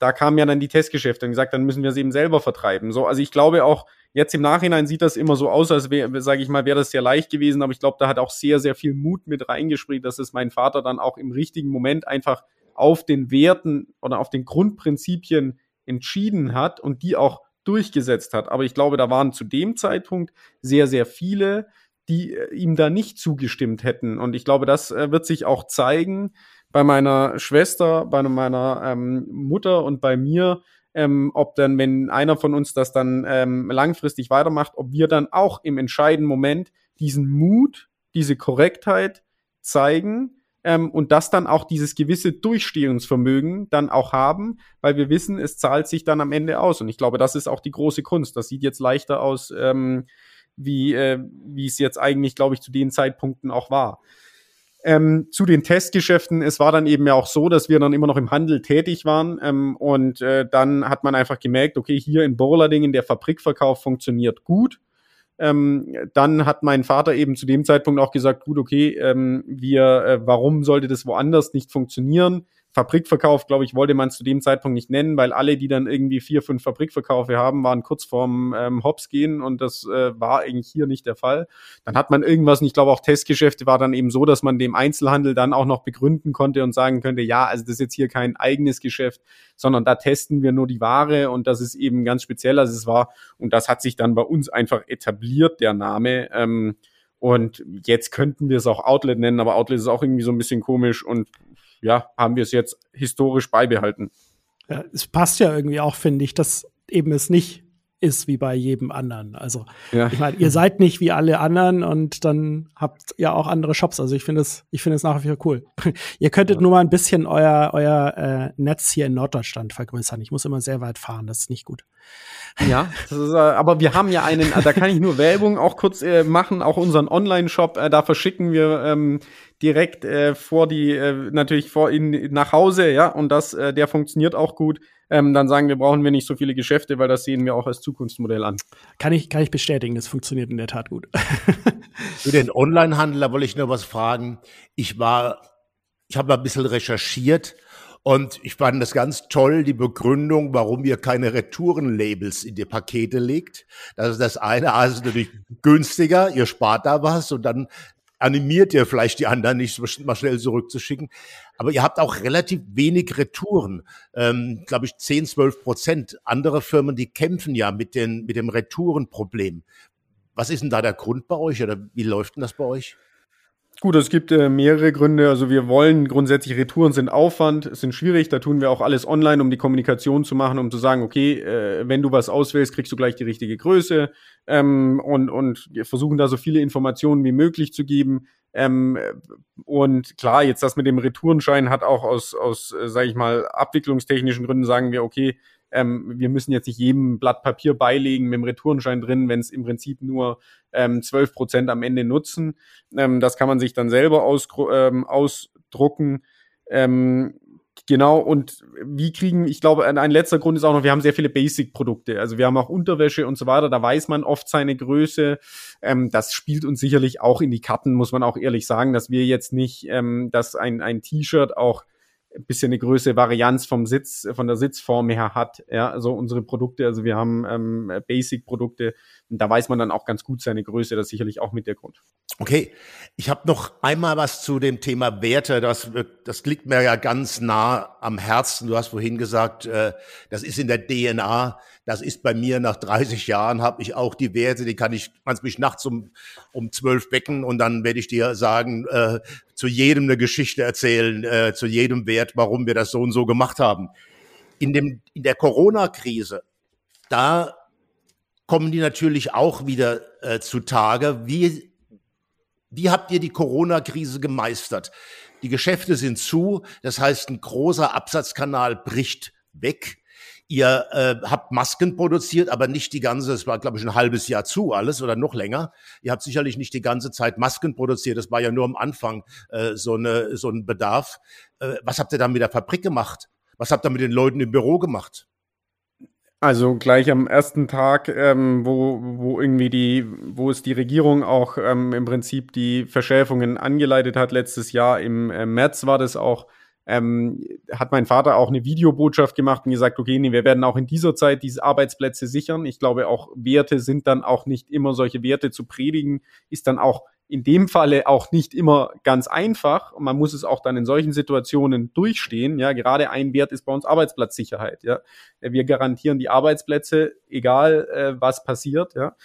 D: da kamen ja dann die Testgeschäfte und gesagt, dann müssen wir sie eben selber vertreiben. So, also ich glaube auch, Jetzt im Nachhinein sieht das immer so aus, als wäre, sage ich mal, wäre das sehr leicht gewesen, aber ich glaube, da hat auch sehr, sehr viel Mut mit reingespielt, dass es mein Vater dann auch im richtigen Moment einfach auf den Werten oder auf den Grundprinzipien entschieden hat und die auch durchgesetzt hat. Aber ich glaube, da waren zu dem Zeitpunkt sehr, sehr viele, die äh, ihm da nicht zugestimmt hätten. Und ich glaube, das äh, wird sich auch zeigen bei meiner Schwester, bei meiner ähm, Mutter und bei mir, ähm, ob dann, wenn einer von uns das dann ähm, langfristig weitermacht, ob wir dann auch im entscheidenden Moment diesen Mut, diese Korrektheit zeigen ähm, und das dann auch dieses gewisse Durchstehungsvermögen dann auch haben, weil wir wissen, es zahlt sich dann am Ende aus. Und ich glaube, das ist auch die große Kunst. Das sieht jetzt leichter aus, ähm, wie, äh, wie es jetzt eigentlich, glaube ich, zu den Zeitpunkten auch war. Ähm, zu den Testgeschäften, es war dann eben ja auch so, dass wir dann immer noch im Handel tätig waren ähm, und äh, dann hat man einfach gemerkt, okay, hier in Borladingen der Fabrikverkauf funktioniert gut. Ähm, dann hat mein Vater eben zu dem Zeitpunkt auch gesagt, gut, okay, ähm, wir, äh, warum sollte das woanders nicht funktionieren? Fabrikverkauf, glaube ich, wollte man zu dem Zeitpunkt nicht nennen, weil alle, die dann irgendwie vier, fünf Fabrikverkaufe haben, waren kurz vorm ähm, Hops gehen und das äh, war eigentlich hier nicht der Fall. Dann hat man irgendwas, und ich glaube auch Testgeschäfte war dann eben so, dass man dem Einzelhandel dann auch noch begründen konnte und sagen könnte, ja, also das ist jetzt hier kein eigenes Geschäft, sondern da testen wir nur die Ware und das ist eben ganz speziell. Also es war, und das hat sich dann bei uns einfach etabliert, der Name. Ähm, und jetzt könnten wir es auch Outlet nennen, aber Outlet ist auch irgendwie so ein bisschen komisch und ja, haben wir es jetzt historisch beibehalten.
A: Ja, es passt ja irgendwie auch, finde ich, dass eben es nicht ist wie bei jedem anderen. Also ja. ich meine, ihr seid nicht wie alle anderen und dann habt ihr auch andere Shops. Also ich finde es, ich finde es nach wie vor cool. ihr könntet ja. nur mal ein bisschen euer euer äh, Netz hier in Norddeutschland vergrößern. Ich muss immer sehr weit fahren, das ist nicht gut.
D: Ja, ist, äh, aber wir haben ja einen, da kann ich nur Werbung auch kurz äh, machen, auch unseren Online-Shop, äh, da verschicken wir ähm, direkt äh, vor die, äh, natürlich vor in, nach Hause, ja, und das, äh, der funktioniert auch gut. Ähm, dann sagen wir, brauchen wir nicht so viele Geschäfte, weil das sehen wir auch als Zukunftsmodell an.
A: Kann ich, kann ich bestätigen, das funktioniert in der Tat gut.
C: Für den Onlinehandel, da wollte ich nur was fragen. Ich war, ich habe ein bisschen recherchiert und ich fand das ganz toll, die Begründung, warum ihr keine Retourenlabels in die Pakete legt. Das ist das eine, also natürlich günstiger, ihr spart da was und dann animiert ihr vielleicht die anderen nicht mal schnell zurückzuschicken. Aber ihr habt auch relativ wenig Retouren, ähm, glaube ich 10, 12 Prozent. Andere Firmen, die kämpfen ja mit, den, mit dem Retourenproblem. Was ist denn da der Grund bei euch oder wie läuft denn das bei euch?
D: Gut, es gibt äh, mehrere Gründe. Also wir wollen grundsätzlich Retouren sind Aufwand, sind schwierig. Da tun wir auch alles online, um die Kommunikation zu machen, um zu sagen, okay, äh, wenn du was auswählst, kriegst du gleich die richtige Größe ähm, und und versuchen da so viele Informationen wie möglich zu geben. Ähm, und klar, jetzt das mit dem Retourenschein hat auch aus aus, äh, sage ich mal, abwicklungstechnischen Gründen sagen wir, okay, ähm, wir müssen jetzt nicht jedem Blatt Papier beilegen mit dem Retourenschein drin, wenn es im Prinzip nur ähm, 12 Prozent am Ende nutzen. Ähm, das kann man sich dann selber ähm, ausdrucken. Ähm, Genau, und wie kriegen, ich glaube, ein, letzter Grund ist auch noch, wir haben sehr viele Basic-Produkte. Also wir haben auch Unterwäsche und so weiter, da weiß man oft seine Größe. Ähm, das spielt uns sicherlich auch in die Karten, muss man auch ehrlich sagen, dass wir jetzt nicht, ähm, dass ein, ein T-Shirt auch ein bisschen eine größere Varianz vom Sitz, von der Sitzform her hat. Ja, also unsere Produkte, also wir haben ähm, Basic-Produkte da weiß man dann auch ganz gut seine Größe, das ist sicherlich auch mit der Grund.
C: Okay, ich habe noch einmal was zu dem Thema Werte. Das, das liegt mir ja ganz nah am Herzen. Du hast vorhin gesagt, äh, das ist in der DNA. Das ist bei mir nach 30 Jahren habe ich auch die Werte. Die kann ich, kannst mich nachts um um zwölf wecken und dann werde ich dir sagen, äh, zu jedem eine Geschichte erzählen, äh, zu jedem Wert, warum wir das so und so gemacht haben. In dem in der Corona-Krise, da kommen die natürlich auch wieder äh, zutage. Wie wie habt ihr die Corona-Krise gemeistert? Die Geschäfte sind zu, das heißt, ein großer Absatzkanal bricht weg. Ihr äh, habt Masken produziert, aber nicht die ganze, es war, glaube ich, ein halbes Jahr zu alles oder noch länger. Ihr habt sicherlich nicht die ganze Zeit Masken produziert, das war ja nur am Anfang äh, so, eine, so ein Bedarf. Äh, was habt ihr dann mit der Fabrik gemacht? Was habt ihr mit den Leuten im Büro gemacht?
D: Also gleich am ersten Tag, ähm, wo, wo irgendwie die, wo es die Regierung auch ähm, im Prinzip die Verschärfungen angeleitet hat, letztes Jahr im äh, März war das auch, ähm, hat mein Vater auch eine Videobotschaft gemacht und gesagt, okay, nee, wir werden auch in dieser Zeit diese Arbeitsplätze sichern. Ich glaube, auch Werte sind dann auch nicht immer solche Werte zu predigen, ist dann auch in dem Falle auch nicht immer ganz einfach. Und man muss es auch dann in solchen Situationen durchstehen. Ja, gerade ein Wert ist bei uns Arbeitsplatzsicherheit. Ja, wir garantieren die Arbeitsplätze, egal äh, was passiert. Ja.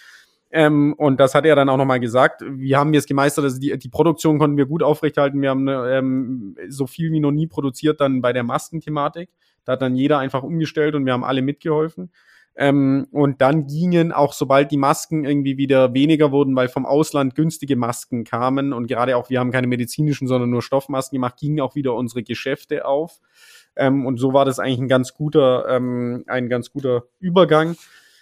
D: Ähm, und das hat er dann auch nochmal gesagt. Wir haben jetzt gemeistert, also die, die Produktion konnten wir gut aufrechthalten. Wir haben ähm, so viel wie noch nie produziert dann bei der Maskenthematik. Da hat dann jeder einfach umgestellt und wir haben alle mitgeholfen. Ähm, und dann gingen auch, sobald die Masken irgendwie wieder weniger wurden, weil vom Ausland günstige Masken kamen und gerade auch, wir haben keine medizinischen, sondern nur Stoffmasken gemacht, gingen auch wieder unsere Geschäfte auf. Ähm, und so war das eigentlich ein ganz guter, ähm, ein ganz guter Übergang.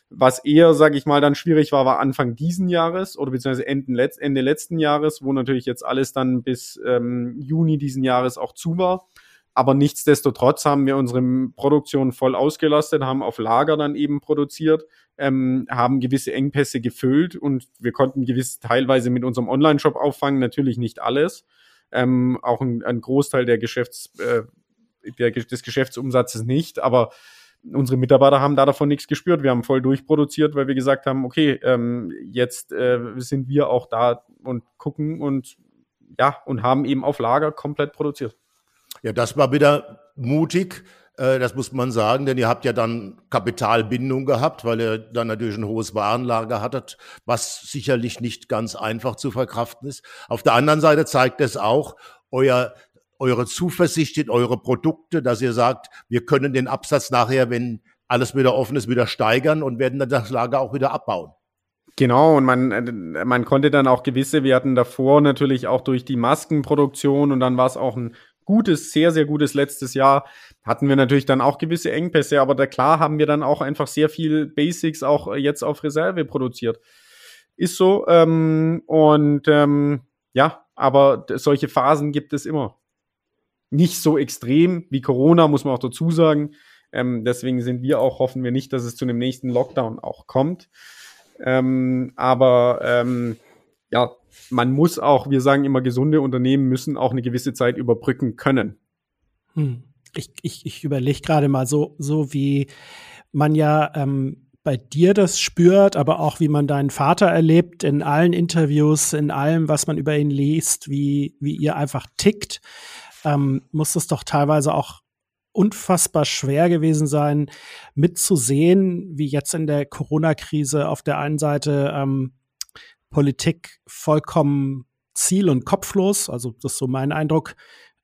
D: Was eher, sage ich mal, dann schwierig war, war Anfang diesen Jahres oder beziehungsweise Ende, Ende letzten Jahres, wo natürlich jetzt alles dann bis ähm, Juni diesen Jahres auch zu war. Aber nichtsdestotrotz haben wir unsere Produktion voll ausgelastet, haben auf Lager dann eben produziert, ähm, haben gewisse Engpässe gefüllt und wir konnten gewiss teilweise mit unserem Online-Shop auffangen, natürlich nicht alles. Ähm, auch ein, ein, Großteil der Geschäfts, äh, der, des Geschäftsumsatzes nicht, aber unsere Mitarbeiter haben da davon nichts gespürt. Wir haben voll durchproduziert, weil wir gesagt haben, okay, ähm, jetzt äh, sind wir auch da und gucken und ja, und haben eben auf Lager komplett produziert.
C: Ja, das war wieder mutig, äh, das muss man sagen, denn ihr habt ja dann Kapitalbindung gehabt, weil ihr dann natürlich ein hohes Warenlager hattet, was sicherlich nicht ganz einfach zu verkraften ist. Auf der anderen Seite zeigt es auch euer eure Zuversicht in eure Produkte, dass ihr sagt, wir können den Absatz nachher, wenn alles wieder offen ist, wieder steigern und werden dann das Lager auch wieder abbauen.
D: Genau, und man, äh, man konnte dann auch gewisse, wir hatten davor natürlich auch durch die Maskenproduktion und dann war es auch ein gutes, sehr, sehr gutes letztes Jahr hatten wir natürlich dann auch gewisse Engpässe, aber da klar haben wir dann auch einfach sehr viel Basics auch jetzt auf Reserve produziert. Ist so. Ähm, und ähm, ja, aber solche Phasen gibt es immer. Nicht so extrem wie Corona, muss man auch dazu sagen. Ähm, deswegen sind wir auch, hoffen wir nicht, dass es zu einem nächsten Lockdown auch kommt. Ähm, aber ähm, ja, man muss auch, wir sagen immer, gesunde Unternehmen müssen auch eine gewisse Zeit überbrücken können.
A: Hm. Ich, ich, ich überlege gerade mal so, so wie man ja ähm, bei dir das spürt, aber auch wie man deinen Vater erlebt in allen Interviews, in allem, was man über ihn liest, wie, wie ihr einfach tickt, ähm, muss es doch teilweise auch unfassbar schwer gewesen sein, mitzusehen, wie jetzt in der Corona-Krise auf der einen Seite ähm, Politik vollkommen ziel- und kopflos, also das ist so mein Eindruck,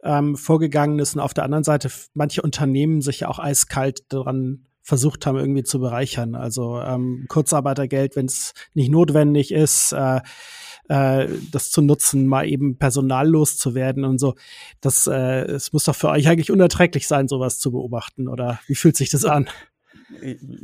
A: ähm, vorgegangen ist und auf der anderen Seite manche Unternehmen sich ja auch eiskalt daran versucht haben, irgendwie zu bereichern. Also ähm, Kurzarbeitergeld, wenn es nicht notwendig ist, äh, äh, das zu nutzen, mal eben personallos zu werden und so. Das, äh, es muss doch für euch eigentlich unerträglich sein, sowas zu beobachten. Oder wie fühlt sich das an?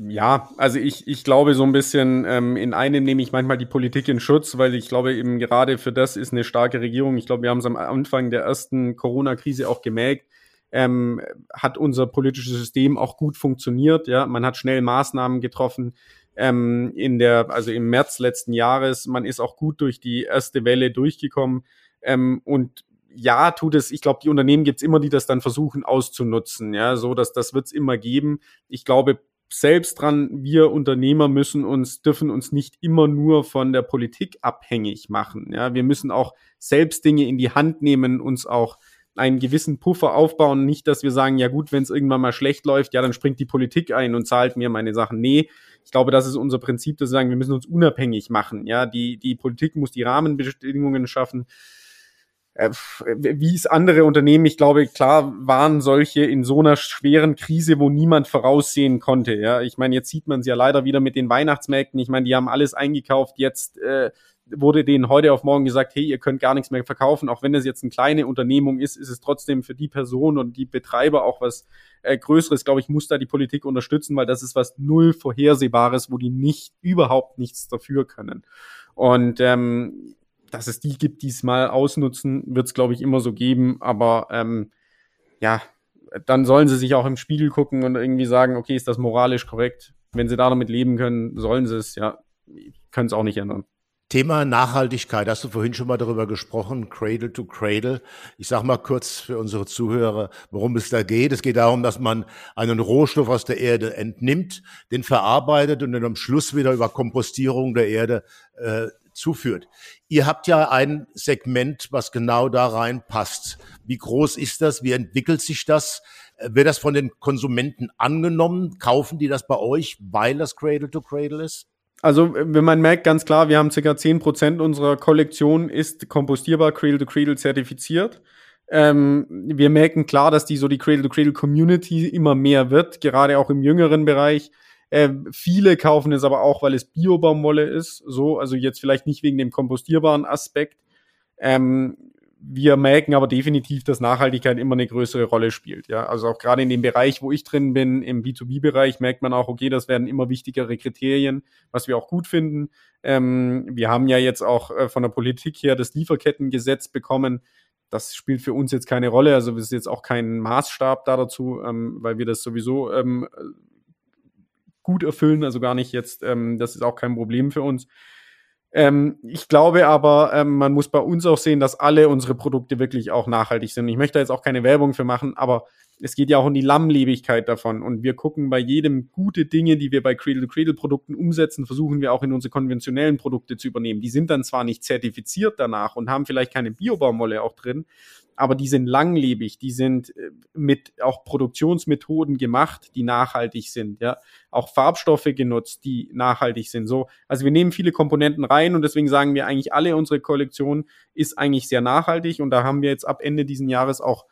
D: Ja, also ich, ich glaube so ein bisschen, ähm, in einem nehme ich manchmal die Politik in Schutz, weil ich glaube eben gerade für das ist eine starke Regierung. Ich glaube, wir haben es am Anfang der ersten Corona-Krise auch gemerkt. ähm, hat unser politisches System auch gut funktioniert. Ja, man hat schnell Maßnahmen getroffen ähm, in der, also im März letzten Jahres. Man ist auch gut durch die erste Welle durchgekommen ähm, und ja, tut es. Ich glaube, die Unternehmen gibt's immer, die das dann versuchen auszunutzen. Ja, so dass das wird's immer geben. Ich glaube, selbst dran, wir Unternehmer müssen uns, dürfen uns nicht immer nur von der Politik abhängig machen. Ja, wir müssen auch selbst Dinge in die Hand nehmen, uns auch einen gewissen Puffer aufbauen. Nicht, dass wir sagen, ja gut, wenn es irgendwann mal schlecht läuft, ja, dann springt die Politik ein und zahlt mir meine Sachen. Nee, ich glaube, das ist unser Prinzip, dass wir sagen, wir müssen uns unabhängig machen. Ja, die, die Politik muss die Rahmenbedingungen schaffen äh, wie es andere Unternehmen, ich glaube, klar waren solche in so einer schweren Krise, wo niemand voraussehen konnte. Ja, ich meine, jetzt sieht man es ja leider wieder mit den Weihnachtsmärkten. Ich meine, die haben alles eingekauft. Jetzt äh, wurde denen heute auf morgen gesagt, hey, ihr könnt gar nichts mehr verkaufen. Auch wenn das jetzt eine kleine Unternehmung ist, ist es trotzdem für die Person und die Betreiber auch was äh, Größeres. Glaube ich, muss da die Politik unterstützen, weil das ist was null Vorhersehbares, wo die nicht überhaupt nichts dafür können. Und ähm, dass es die gibt, die es mal ausnutzen, wird es, glaube ich, immer so geben. Aber ähm, ja, dann sollen sie sich auch im Spiegel gucken und irgendwie sagen, okay, ist das moralisch korrekt? Wenn sie da damit leben können, sollen sie es, ja, können es auch nicht ändern.
C: Thema Nachhaltigkeit, hast du vorhin schon mal darüber gesprochen, Cradle to Cradle. Ich sage mal kurz für unsere Zuhörer, worum es da geht. Es geht darum, dass man einen Rohstoff aus der Erde entnimmt, den verarbeitet und dann am Schluss wieder über Kompostierung der Erde äh, zuführt. Ihr habt ja ein Segment, was genau da reinpasst. Wie groß ist das? Wie entwickelt sich das? Wird das von den Konsumenten angenommen? Kaufen die das bei euch, weil das Cradle to Cradle ist?
D: Also, wenn man merkt ganz klar, wir haben zehn Prozent unserer Kollektion ist kompostierbar Cradle to Cradle zertifiziert. Ähm, wir merken klar, dass die so die Cradle to Cradle Community immer mehr wird, gerade auch im jüngeren Bereich. Äh, viele kaufen es aber auch, weil es Biobaumwolle ist. So, also jetzt vielleicht nicht wegen dem kompostierbaren Aspekt. Ähm, wir merken aber definitiv, dass Nachhaltigkeit immer eine größere Rolle spielt. Ja, also auch gerade in dem Bereich, wo ich drin bin, im B2B-Bereich, merkt man auch, okay, das werden immer wichtigere Kriterien, was wir auch gut finden. Ähm, wir haben ja jetzt auch äh, von der Politik her das Lieferkettengesetz bekommen. Das spielt für uns jetzt keine Rolle. Also es ist jetzt auch kein Maßstab da dazu, ähm, weil wir das sowieso ähm, gut erfüllen, also gar nicht jetzt, ähm, das ist auch kein Problem für uns. Ähm, ich glaube aber, ähm, man muss bei uns auch sehen, dass alle unsere Produkte wirklich auch nachhaltig sind. Ich möchte da jetzt auch keine Werbung für machen, aber es geht ja auch um die Lammlebigkeit davon. Und wir gucken bei jedem gute Dinge, die wir bei Cradle-to-Cradle-Produkten umsetzen, versuchen wir auch in unsere konventionellen Produkte zu übernehmen. Die sind dann zwar nicht zertifiziert danach und haben vielleicht keine Biobaumwolle auch drin, aber die sind langlebig, die sind äh, mit auch Produktionsmethoden gemacht, die nachhaltig sind, ja, auch Farbstoffe genutzt, die nachhaltig sind. So, also wir nehmen viele Komponenten rein und deswegen sagen wir eigentlich alle unsere Kollektion ist eigentlich sehr nachhaltig und da haben wir jetzt ab Ende diesen Jahres auch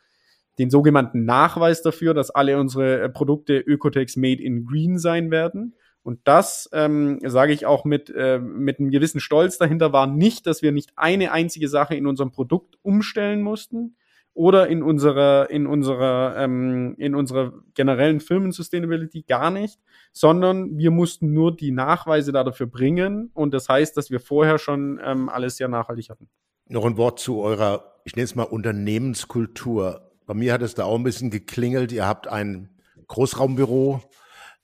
D: den sogenannten Nachweis dafür, dass alle unsere äh, Produkte Ökotex Made in Green sein werden. Und das ähm, sage ich auch mit, äh, mit einem gewissen Stolz dahinter, war nicht, dass wir nicht eine einzige Sache in unserem Produkt umstellen mussten oder in unserer, in unserer, ähm, in unserer generellen Firmen-Sustainability gar nicht, sondern wir mussten nur die Nachweise da dafür bringen. Und das heißt, dass wir vorher schon ähm, alles sehr nachhaltig hatten.
C: Noch ein Wort zu eurer, ich nenne es mal Unternehmenskultur. Bei mir hat es da auch ein bisschen geklingelt. Ihr habt ein Großraumbüro,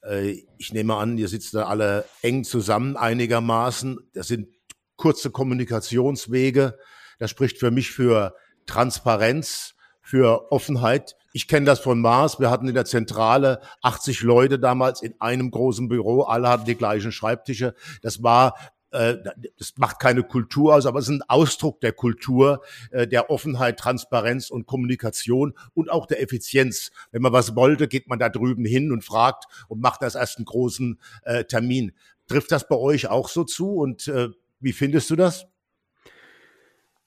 C: äh, ich nehme an, ihr sitzt da alle eng zusammen einigermaßen. Das sind kurze Kommunikationswege. Das spricht für mich für Transparenz, für Offenheit. Ich kenne das von Mars. Wir hatten in der Zentrale 80 Leute damals in einem großen Büro. Alle hatten die gleichen Schreibtische. Das war äh, das macht keine Kultur aus, aber es ist ein Ausdruck der Kultur, äh, der Offenheit, Transparenz und Kommunikation und auch der Effizienz. Wenn man was wollte, geht man da drüben hin und fragt und macht das erst einen großen äh, Termin. Trifft das bei euch auch so zu und wie findest du das?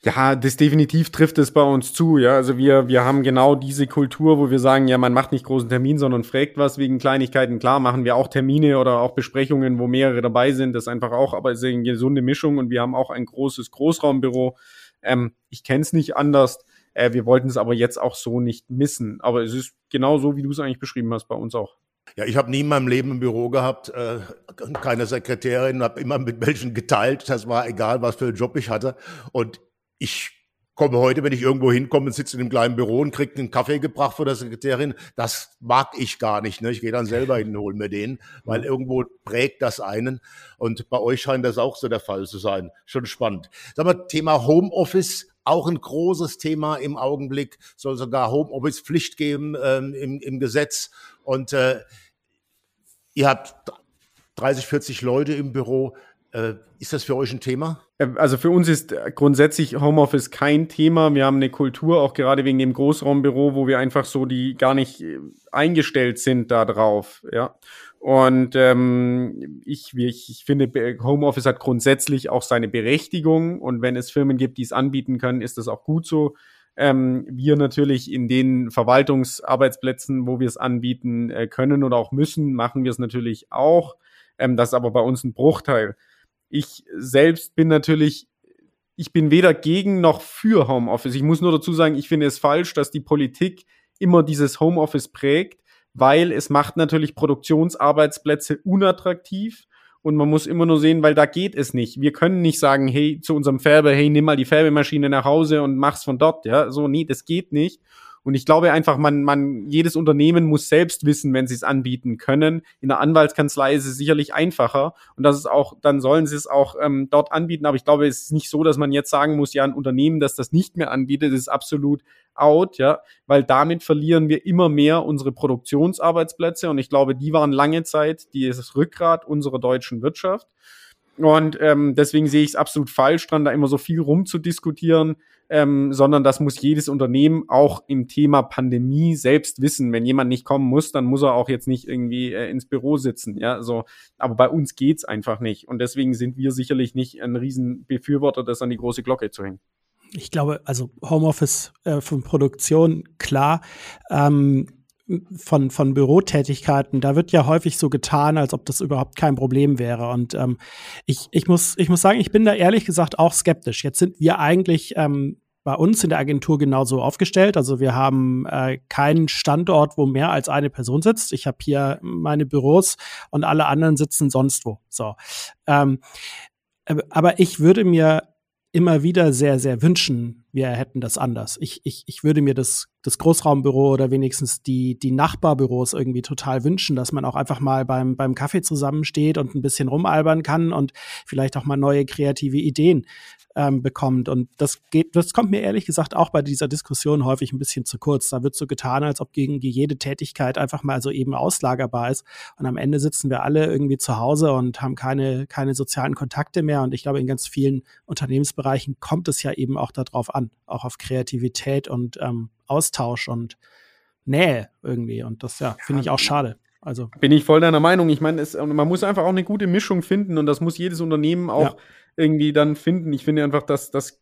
D: Ja, das definitiv trifft es bei uns zu. Ja, also wir, wir haben genau diese Kultur, wo wir sagen, ja, man macht nicht großen Termin, sondern fragt was wegen Kleinigkeiten. Klar, machen wir auch Termine oder auch Besprechungen, wo mehrere dabei sind. Das ist einfach auch, aber es ist eine gesunde Mischung und wir haben auch ein großes Großraumbüro. Ähm, ich kenne es nicht anders. Äh, wir wollten es aber jetzt auch so nicht missen. Aber es ist genau so, wie du es eigentlich beschrieben hast, bei uns auch.
C: Ja, ich habe nie in meinem Leben ein Büro gehabt, äh, keine Sekretärin, habe immer mit welchen geteilt. Das war egal, was für einen Job ich hatte. Und ich komme heute, wenn ich irgendwo hinkomme und sitze in einem kleinen Büro und kriege einen Kaffee gebracht von der Sekretärin, das mag ich gar nicht. Ne? Ich gehe dann selber hin und hole mir den, weil irgendwo prägt das einen. Und bei euch scheint das auch so der Fall zu sein. Schon spannend. Sag mal, Thema Homeoffice, auch ein großes Thema im Augenblick. Soll sogar Homeoffice Pflicht geben ähm, im, im Gesetz. Und äh, ihr habt 30, 40 Leute im Büro. Äh, ist das für euch ein Thema?
D: Äh, also für uns ist grundsätzlich Homeoffice kein Thema. Wir haben eine Kultur, auch gerade wegen dem Großraumbüro, wo wir einfach so die gar nicht äh, eingestellt sind da drauf. Ja. Und ähm, ich, ich, ich finde, Homeoffice hat grundsätzlich auch seine Berechtigung. Und wenn es Firmen gibt, die es anbieten können, ist das auch gut so. Ähm, wir natürlich in den Verwaltungsarbeitsplätzen, wo wir es anbieten äh, können oder auch müssen, machen wir es natürlich auch. Ähm, das ist aber bei uns ein Bruchteil. Ich selbst bin natürlich, ich bin weder gegen noch für Homeoffice. Ich muss nur dazu sagen, ich finde es falsch, dass die Politik immer dieses Homeoffice prägt, weil es macht natürlich Produktionsarbeitsplätze unattraktiv und man muss immer nur sehen, weil da geht es nicht. Wir können nicht sagen, hey, zu unserem Färber, hey, nimm mal die Färbemaschine nach Hause und mach's von dort, ja. So, nee, das geht nicht. Und ich glaube einfach, man, man, jedes Unternehmen muss selbst wissen, wenn sie es anbieten können. In der Anwaltskanzlei ist es sicherlich einfacher und das ist auch, dann sollen sie es auch ähm, dort anbieten. Aber ich glaube, es ist nicht so, dass man jetzt sagen muss, ja, ein Unternehmen, das das nicht mehr anbietet, ist absolut out, ja, weil damit verlieren wir immer mehr unsere Produktionsarbeitsplätze und ich glaube, die waren lange Zeit das Rückgrat unserer deutschen Wirtschaft. Und ähm, deswegen sehe ich es absolut falsch dran, da immer so viel rumzudiskutieren, ähm, sondern das muss jedes Unternehmen auch im Thema Pandemie selbst wissen. Wenn jemand nicht kommen muss, dann muss er auch jetzt nicht irgendwie äh, ins Büro sitzen. Ja, so. Aber bei uns geht's einfach nicht. Und deswegen sind wir sicherlich nicht ein Riesenbefürworter, das an die große Glocke zu hängen.
A: Ich glaube, also Homeoffice äh, von Produktion, klar. Ähm, von, von Bürotätigkeiten, da wird ja häufig so getan, als ob das überhaupt kein Problem wäre. Und ähm, ich, ich, muss, ich muss sagen, ich bin da ehrlich gesagt auch skeptisch. Jetzt sind wir eigentlich ähm, bei uns in der Agentur genauso aufgestellt. Also wir haben äh, keinen Standort, wo mehr als eine Person sitzt. Ich habe hier meine Büros und alle anderen sitzen sonst wo. So. Ähm, aber ich würde mir immer wieder sehr, sehr wünschen, wir hätten das anders. Ich, ich, ich würde mir das, das Großraumbüro oder wenigstens die, die Nachbarbüros irgendwie total wünschen, dass man auch einfach mal beim, beim Kaffee zusammensteht und ein bisschen rumalbern kann und vielleicht auch mal neue kreative Ideen ähm, bekommt. Und das geht, das kommt mir ehrlich gesagt auch bei dieser Diskussion häufig ein bisschen zu kurz. Da wird so getan, als ob gegen jede Tätigkeit einfach mal so eben auslagerbar ist. Und am Ende sitzen wir alle irgendwie zu Hause und haben keine, keine sozialen Kontakte mehr. Und ich glaube, in ganz vielen Unternehmensbereichen kommt es ja eben auch darauf an, auch auf Kreativität und ähm, Austausch und Nähe irgendwie. Und das ja, finde ich auch schade. Also
D: bin ich voll deiner Meinung. Ich meine, man muss einfach auch eine gute Mischung finden und das muss jedes Unternehmen auch ja irgendwie dann finden. Ich finde einfach, dass das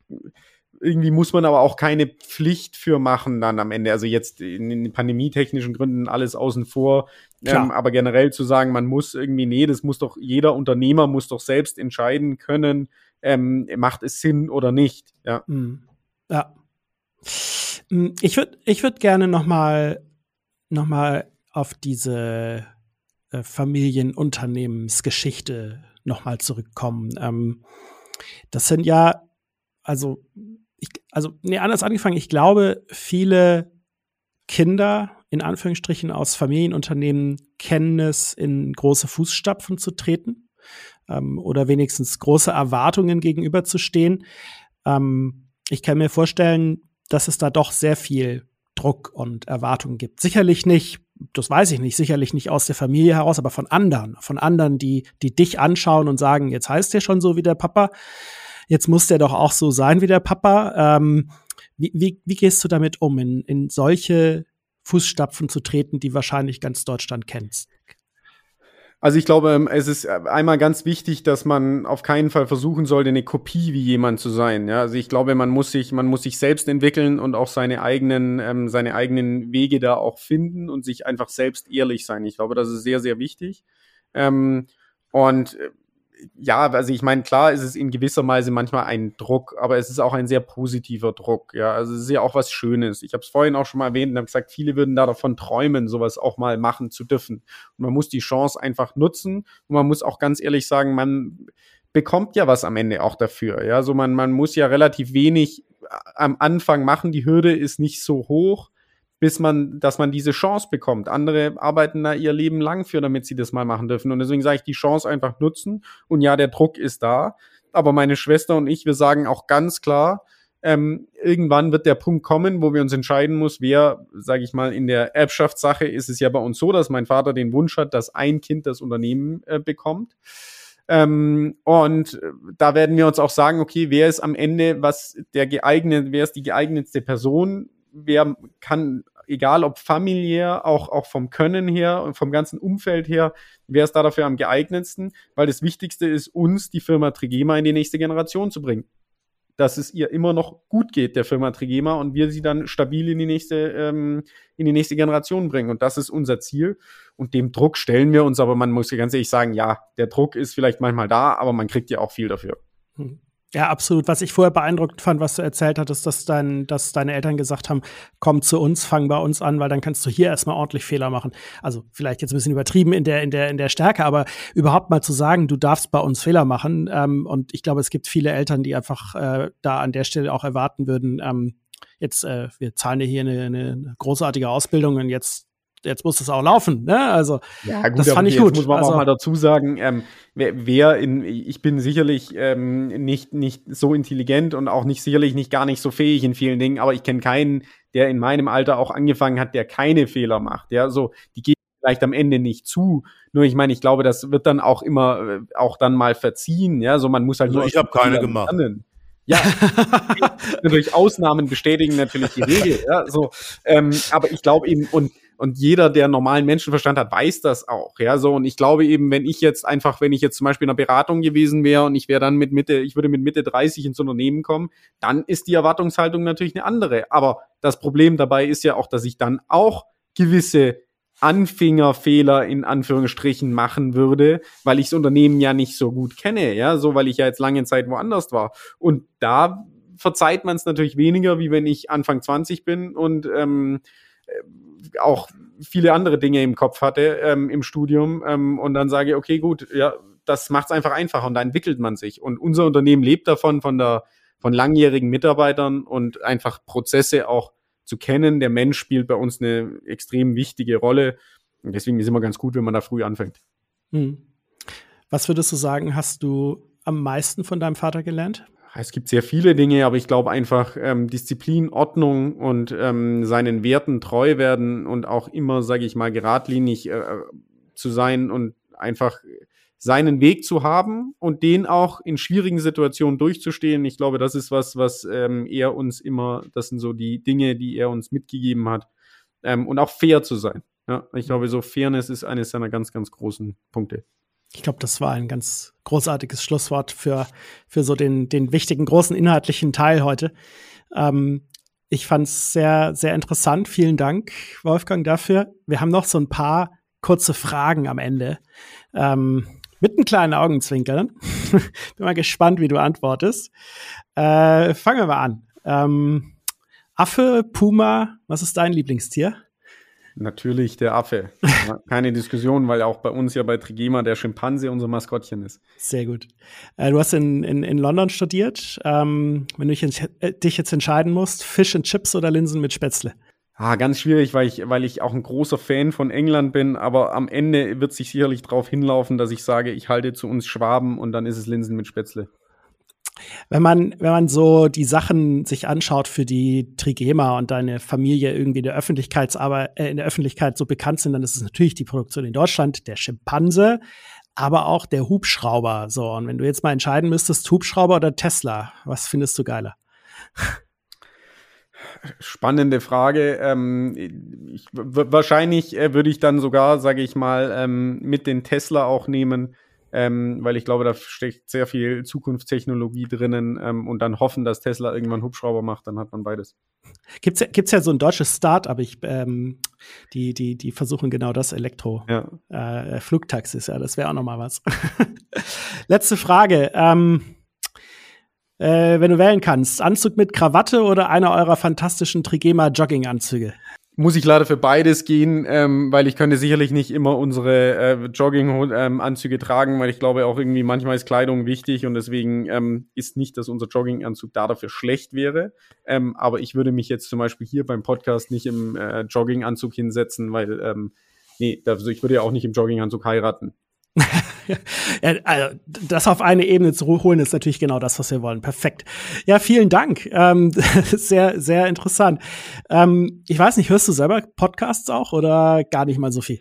D: irgendwie muss man aber auch keine Pflicht für machen dann am Ende. Also jetzt in den pandemietechnischen Gründen alles außen vor. Ähm, aber generell zu sagen, man muss irgendwie, nee, das muss doch, jeder Unternehmer muss doch selbst entscheiden können, ähm, macht es Sinn oder nicht. Ja. Mhm.
A: Ja. Hm, ich würde ich würd gerne noch mal, noch mal auf diese äh, Familienunternehmensgeschichte nochmal zurückkommen. Ähm, das sind ja, also, ich, also, nee, anders angefangen. Ich glaube, viele Kinder, in Anführungsstrichen, aus Familienunternehmen kennen es, in große Fußstapfen zu treten ähm, oder wenigstens große Erwartungen gegenüberzustehen. Ähm, ich kann mir vorstellen, dass es da doch sehr viel Druck und Erwartungen gibt. Sicherlich nicht das weiß ich nicht, sicherlich nicht aus der Familie heraus, aber von anderen, von anderen, die, die dich anschauen und sagen, jetzt heißt der schon so wie der Papa, jetzt muss der doch auch so sein wie der Papa. Ähm, wie, wie, wie gehst du damit um, in, in solche Fußstapfen zu treten, die wahrscheinlich ganz Deutschland kennt?
D: Also ich glaube, ähm, es ist äh, einmal ganz wichtig, dass man auf keinen Fall versuchen sollte, eine Kopie wie jemand zu sein. Ja, also ich glaube, man muss sich, man muss sich selbst entwickeln und auch seine eigenen, ähm, seine eigenen Wege da auch finden und sich einfach selbst ehrlich sein. Ich glaube, das ist sehr, sehr wichtig. Ähm, und äh, ja, also ich meine, klar ist es in gewisser Weise manchmal ein Druck, aber es ist auch ein sehr positiver Druck. Ja, also es ist ja auch was Schönes. Ich habe es vorhin auch schon mal erwähnt und habe gesagt, viele würden da davon träumen, sowas auch mal machen zu dürfen. Und man muss die Chance einfach nutzen und man muss auch ganz ehrlich sagen, man bekommt ja was am Ende auch dafür. Ja, so man, man muss ja relativ wenig am Anfang machen. Die Hürde ist nicht so hoch, bis man, dass man diese Chance bekommt. Andere arbeiten da ihr Leben lang für, damit sie das mal machen dürfen. Und deswegen sage ich, die Chance einfach nutzen. Und ja, der Druck ist da. Aber meine Schwester und ich, wir sagen auch ganz klar, ähm, irgendwann wird der Punkt kommen, wo wir uns entscheiden muss, wer, sage ich mal, in der Erbschaftssache ist es ja bei uns so, dass mein Vater den Wunsch hat, dass ein Kind das Unternehmen äh, bekommt. Ähm, und äh, da werden wir uns auch sagen, okay, wer ist am Ende was der geeignet, wer ist die geeignetste Person, wer kann, egal ob familiär, auch, auch vom Können her und vom ganzen Umfeld her, wer ist da dafür am geeignetsten, weil das Wichtigste ist, uns die Firma Trigema in die nächste Generation zu bringen dass es ihr immer noch gut geht, der Firma Trigema, und wir sie dann stabil in die nächste, ähm, in die nächste Generation bringen. Und das ist unser Ziel. Und dem Druck stellen wir uns, aber man muss ja ganz ehrlich sagen, ja, der Druck ist vielleicht manchmal da, aber man kriegt ja auch viel dafür.
A: Hm. Ja, absolut. Was ich vorher beeindruckt fand, was du erzählt hattest, dass, dein, dass deine Eltern gesagt haben, komm zu uns, fang bei uns an, weil dann kannst du hier erstmal ordentlich Fehler machen. Also vielleicht jetzt ein bisschen übertrieben in der, in der, in der Stärke, aber überhaupt mal zu sagen, du darfst bei uns Fehler machen. Ähm, und ich glaube, es gibt viele Eltern, die einfach äh, da an der Stelle auch erwarten würden, ähm, jetzt, äh, wir zahlen dir hier eine, eine großartige Ausbildung und jetzt jetzt muss es auch laufen. Ne? Also
D: ja, gut, das fand ich gut. muss man also, auch mal dazu sagen, ähm, wer, wer, in, ich bin sicherlich ähm, nicht, nicht so intelligent und auch nicht sicherlich nicht gar nicht so fähig in vielen Dingen, aber ich kenne keinen, der in meinem Alter auch angefangen hat, der keine Fehler macht. Ja, so die gehen vielleicht am Ende nicht zu. Nur ich meine, ich glaube, das wird dann auch immer äh, auch dann mal verziehen. Ja, so man muss halt
C: also
D: nur.
C: Ich habe keine gemacht. Lernen.
D: Ja, natürlich Ausnahmen bestätigen natürlich die Regel. Ja, so, ähm, aber ich glaube eben und und jeder, der normalen Menschenverstand hat, weiß das auch. Ja, so. Und ich glaube eben, wenn ich jetzt einfach, wenn ich jetzt zum Beispiel in einer Beratung gewesen wäre und ich wäre dann mit Mitte, ich würde mit Mitte 30 ins Unternehmen kommen, dann ist die Erwartungshaltung natürlich eine andere. Aber das Problem dabei ist ja auch, dass ich dann auch gewisse Anfängerfehler in Anführungsstrichen machen würde, weil ich das Unternehmen ja nicht so gut kenne, ja, so weil ich ja jetzt lange Zeit woanders war. Und da verzeiht man es natürlich weniger, wie wenn ich Anfang 20 bin und ähm, auch viele andere Dinge im Kopf hatte ähm, im Studium ähm, und dann sage, okay, gut, ja, das macht es einfach einfacher und da entwickelt man sich. Und unser Unternehmen lebt davon, von der von langjährigen Mitarbeitern und einfach Prozesse auch zu kennen. Der Mensch spielt bei uns eine extrem wichtige Rolle. Und deswegen ist immer ganz gut, wenn man da früh anfängt. Hm.
A: Was würdest du sagen, hast du am meisten von deinem Vater gelernt?
D: Es gibt sehr viele Dinge, aber ich glaube einfach ähm, Disziplin, Ordnung und ähm, seinen Werten treu werden und auch immer, sage ich mal, geradlinig äh, zu sein und einfach seinen Weg zu haben und den auch in schwierigen Situationen durchzustehen. Ich glaube, das ist was, was ähm, er uns immer, das sind so die Dinge, die er uns mitgegeben hat. Ähm, und auch fair zu sein. Ja, ich glaube, so Fairness ist eines seiner ganz, ganz großen Punkte.
A: Ich glaube, das war ein ganz großartiges Schlusswort für, für so den, den wichtigen, großen inhaltlichen Teil heute. Ähm, ich fand es sehr, sehr interessant. Vielen Dank, Wolfgang, dafür. Wir haben noch so ein paar kurze Fragen am Ende. Ähm, mit einem kleinen Augenzwinkern. Bin mal gespannt, wie du antwortest. Äh, fangen wir mal an. Ähm, Affe, Puma, was ist dein Lieblingstier?
D: Natürlich der Affe. Keine Diskussion, weil auch bei uns ja bei Trigema der Schimpanse unser Maskottchen ist.
A: Sehr gut. Äh, du hast in, in, in London studiert. Ähm, wenn du dich, äh, dich jetzt entscheiden musst, Fish and Chips oder Linsen mit Spätzle?
D: Ah, ganz schwierig, weil ich, weil ich auch ein großer Fan von England bin, aber am Ende wird sich sicherlich darauf hinlaufen, dass ich sage, ich halte zu uns Schwaben und dann ist es Linsen mit Spätzle.
A: Wenn man, wenn man so die Sachen sich anschaut, für die Trigema und deine Familie irgendwie in der Öffentlichkeitsarbeit, äh, in der Öffentlichkeit so bekannt sind, dann ist es natürlich die Produktion in Deutschland, der Schimpanse, aber auch der Hubschrauber. So, und wenn du jetzt mal entscheiden müsstest, Hubschrauber oder Tesla, was findest du geiler?
D: Spannende Frage. Ähm, ich, wahrscheinlich äh, würde ich dann sogar, sage ich mal, ähm, mit den Tesla auch nehmen, ähm, weil ich glaube, da steckt sehr viel Zukunftstechnologie drinnen ähm, und dann hoffen, dass Tesla irgendwann Hubschrauber macht, dann hat man beides.
A: Gibt's ja, gibt's ja so ein deutsches Start-up, ich, ähm, die, die, die versuchen genau das Elektro. Ja. Äh, Flugtaxis, ja, das wäre auch noch mal was. Letzte Frage. Ähm, äh, wenn du wählen kannst, Anzug mit Krawatte oder einer eurer fantastischen Trigema Jogginganzüge?
D: Muss ich leider für beides gehen, ähm, weil ich könnte sicherlich nicht immer unsere äh, Jogging-Anzüge ähm, tragen, weil ich glaube auch irgendwie manchmal ist Kleidung wichtig und deswegen ähm, ist nicht, dass unser Jogginganzug da dafür schlecht wäre. Ähm, aber ich würde mich jetzt zum Beispiel hier beim Podcast nicht im äh, Jogginganzug hinsetzen, weil ähm, nee, also ich würde ja auch nicht im Jogginganzug heiraten.
A: Ja, also, das auf eine Ebene zu holen, ist natürlich genau das, was wir wollen. Perfekt. Ja, vielen Dank. Ähm, sehr, sehr interessant. Ähm, ich weiß nicht, hörst du selber Podcasts auch oder gar nicht mal so viel?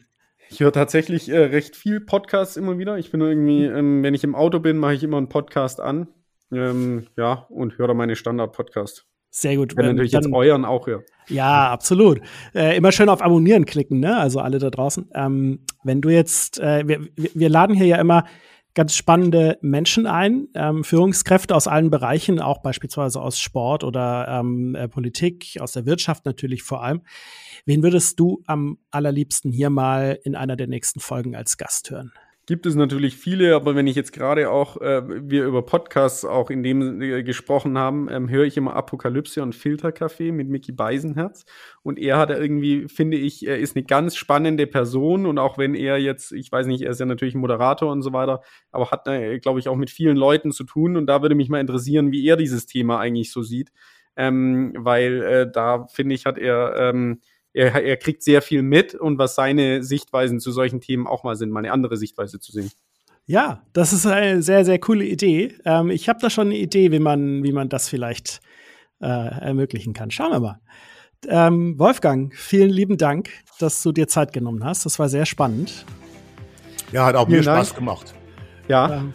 D: Ich höre tatsächlich äh, recht viel Podcasts immer wieder. Ich bin irgendwie, ähm, wenn ich im Auto bin, mache ich immer einen Podcast an. Ähm, ja, und höre meine Standard-Podcast.
A: Sehr gut.
D: Wenn natürlich dann, jetzt euren auch hören.
A: Ja, absolut. Äh, immer schön auf Abonnieren klicken, ne? Also alle da draußen. Ähm, wenn du jetzt, äh, wir, wir laden hier ja immer ganz spannende Menschen ein, ähm, Führungskräfte aus allen Bereichen, auch beispielsweise aus Sport oder ähm, äh, Politik, aus der Wirtschaft natürlich vor allem. Wen würdest du am allerliebsten hier mal in einer der nächsten Folgen als Gast hören?
D: Gibt es natürlich viele, aber wenn ich jetzt gerade auch äh, wir über Podcasts auch in dem äh, gesprochen haben, ähm, höre ich immer Apokalypse und Filterkaffee mit Mickey Beisenherz. Und er hat irgendwie finde ich, er ist eine ganz spannende Person. Und auch wenn er jetzt, ich weiß nicht, er ist ja natürlich Moderator und so weiter, aber hat äh, glaube ich auch mit vielen Leuten zu tun. Und da würde mich mal interessieren, wie er dieses Thema eigentlich so sieht, ähm, weil äh, da finde ich hat er ähm, er, er kriegt sehr viel mit und was seine Sichtweisen zu solchen Themen auch mal sind, mal eine andere Sichtweise zu sehen.
A: Ja, das ist eine sehr, sehr coole Idee. Ähm, ich habe da schon eine Idee, wie man, wie man das vielleicht äh, ermöglichen kann. Schauen wir mal. Ähm, Wolfgang, vielen lieben Dank, dass du dir Zeit genommen hast. Das war sehr spannend.
C: Ja, hat auch vielen mir Spaß Dank. gemacht.
D: Ja. Ähm,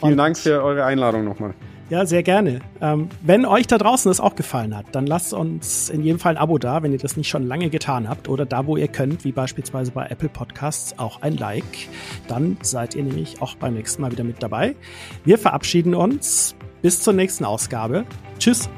D: vielen Dank für eure Einladung nochmal.
A: Ja, sehr gerne. Ähm, wenn euch da draußen das auch gefallen hat, dann lasst uns in jedem Fall ein Abo da, wenn ihr das nicht schon lange getan habt. Oder da, wo ihr könnt, wie beispielsweise bei Apple Podcasts, auch ein Like. Dann seid ihr nämlich auch beim nächsten Mal wieder mit dabei. Wir verabschieden uns. Bis zur nächsten Ausgabe. Tschüss.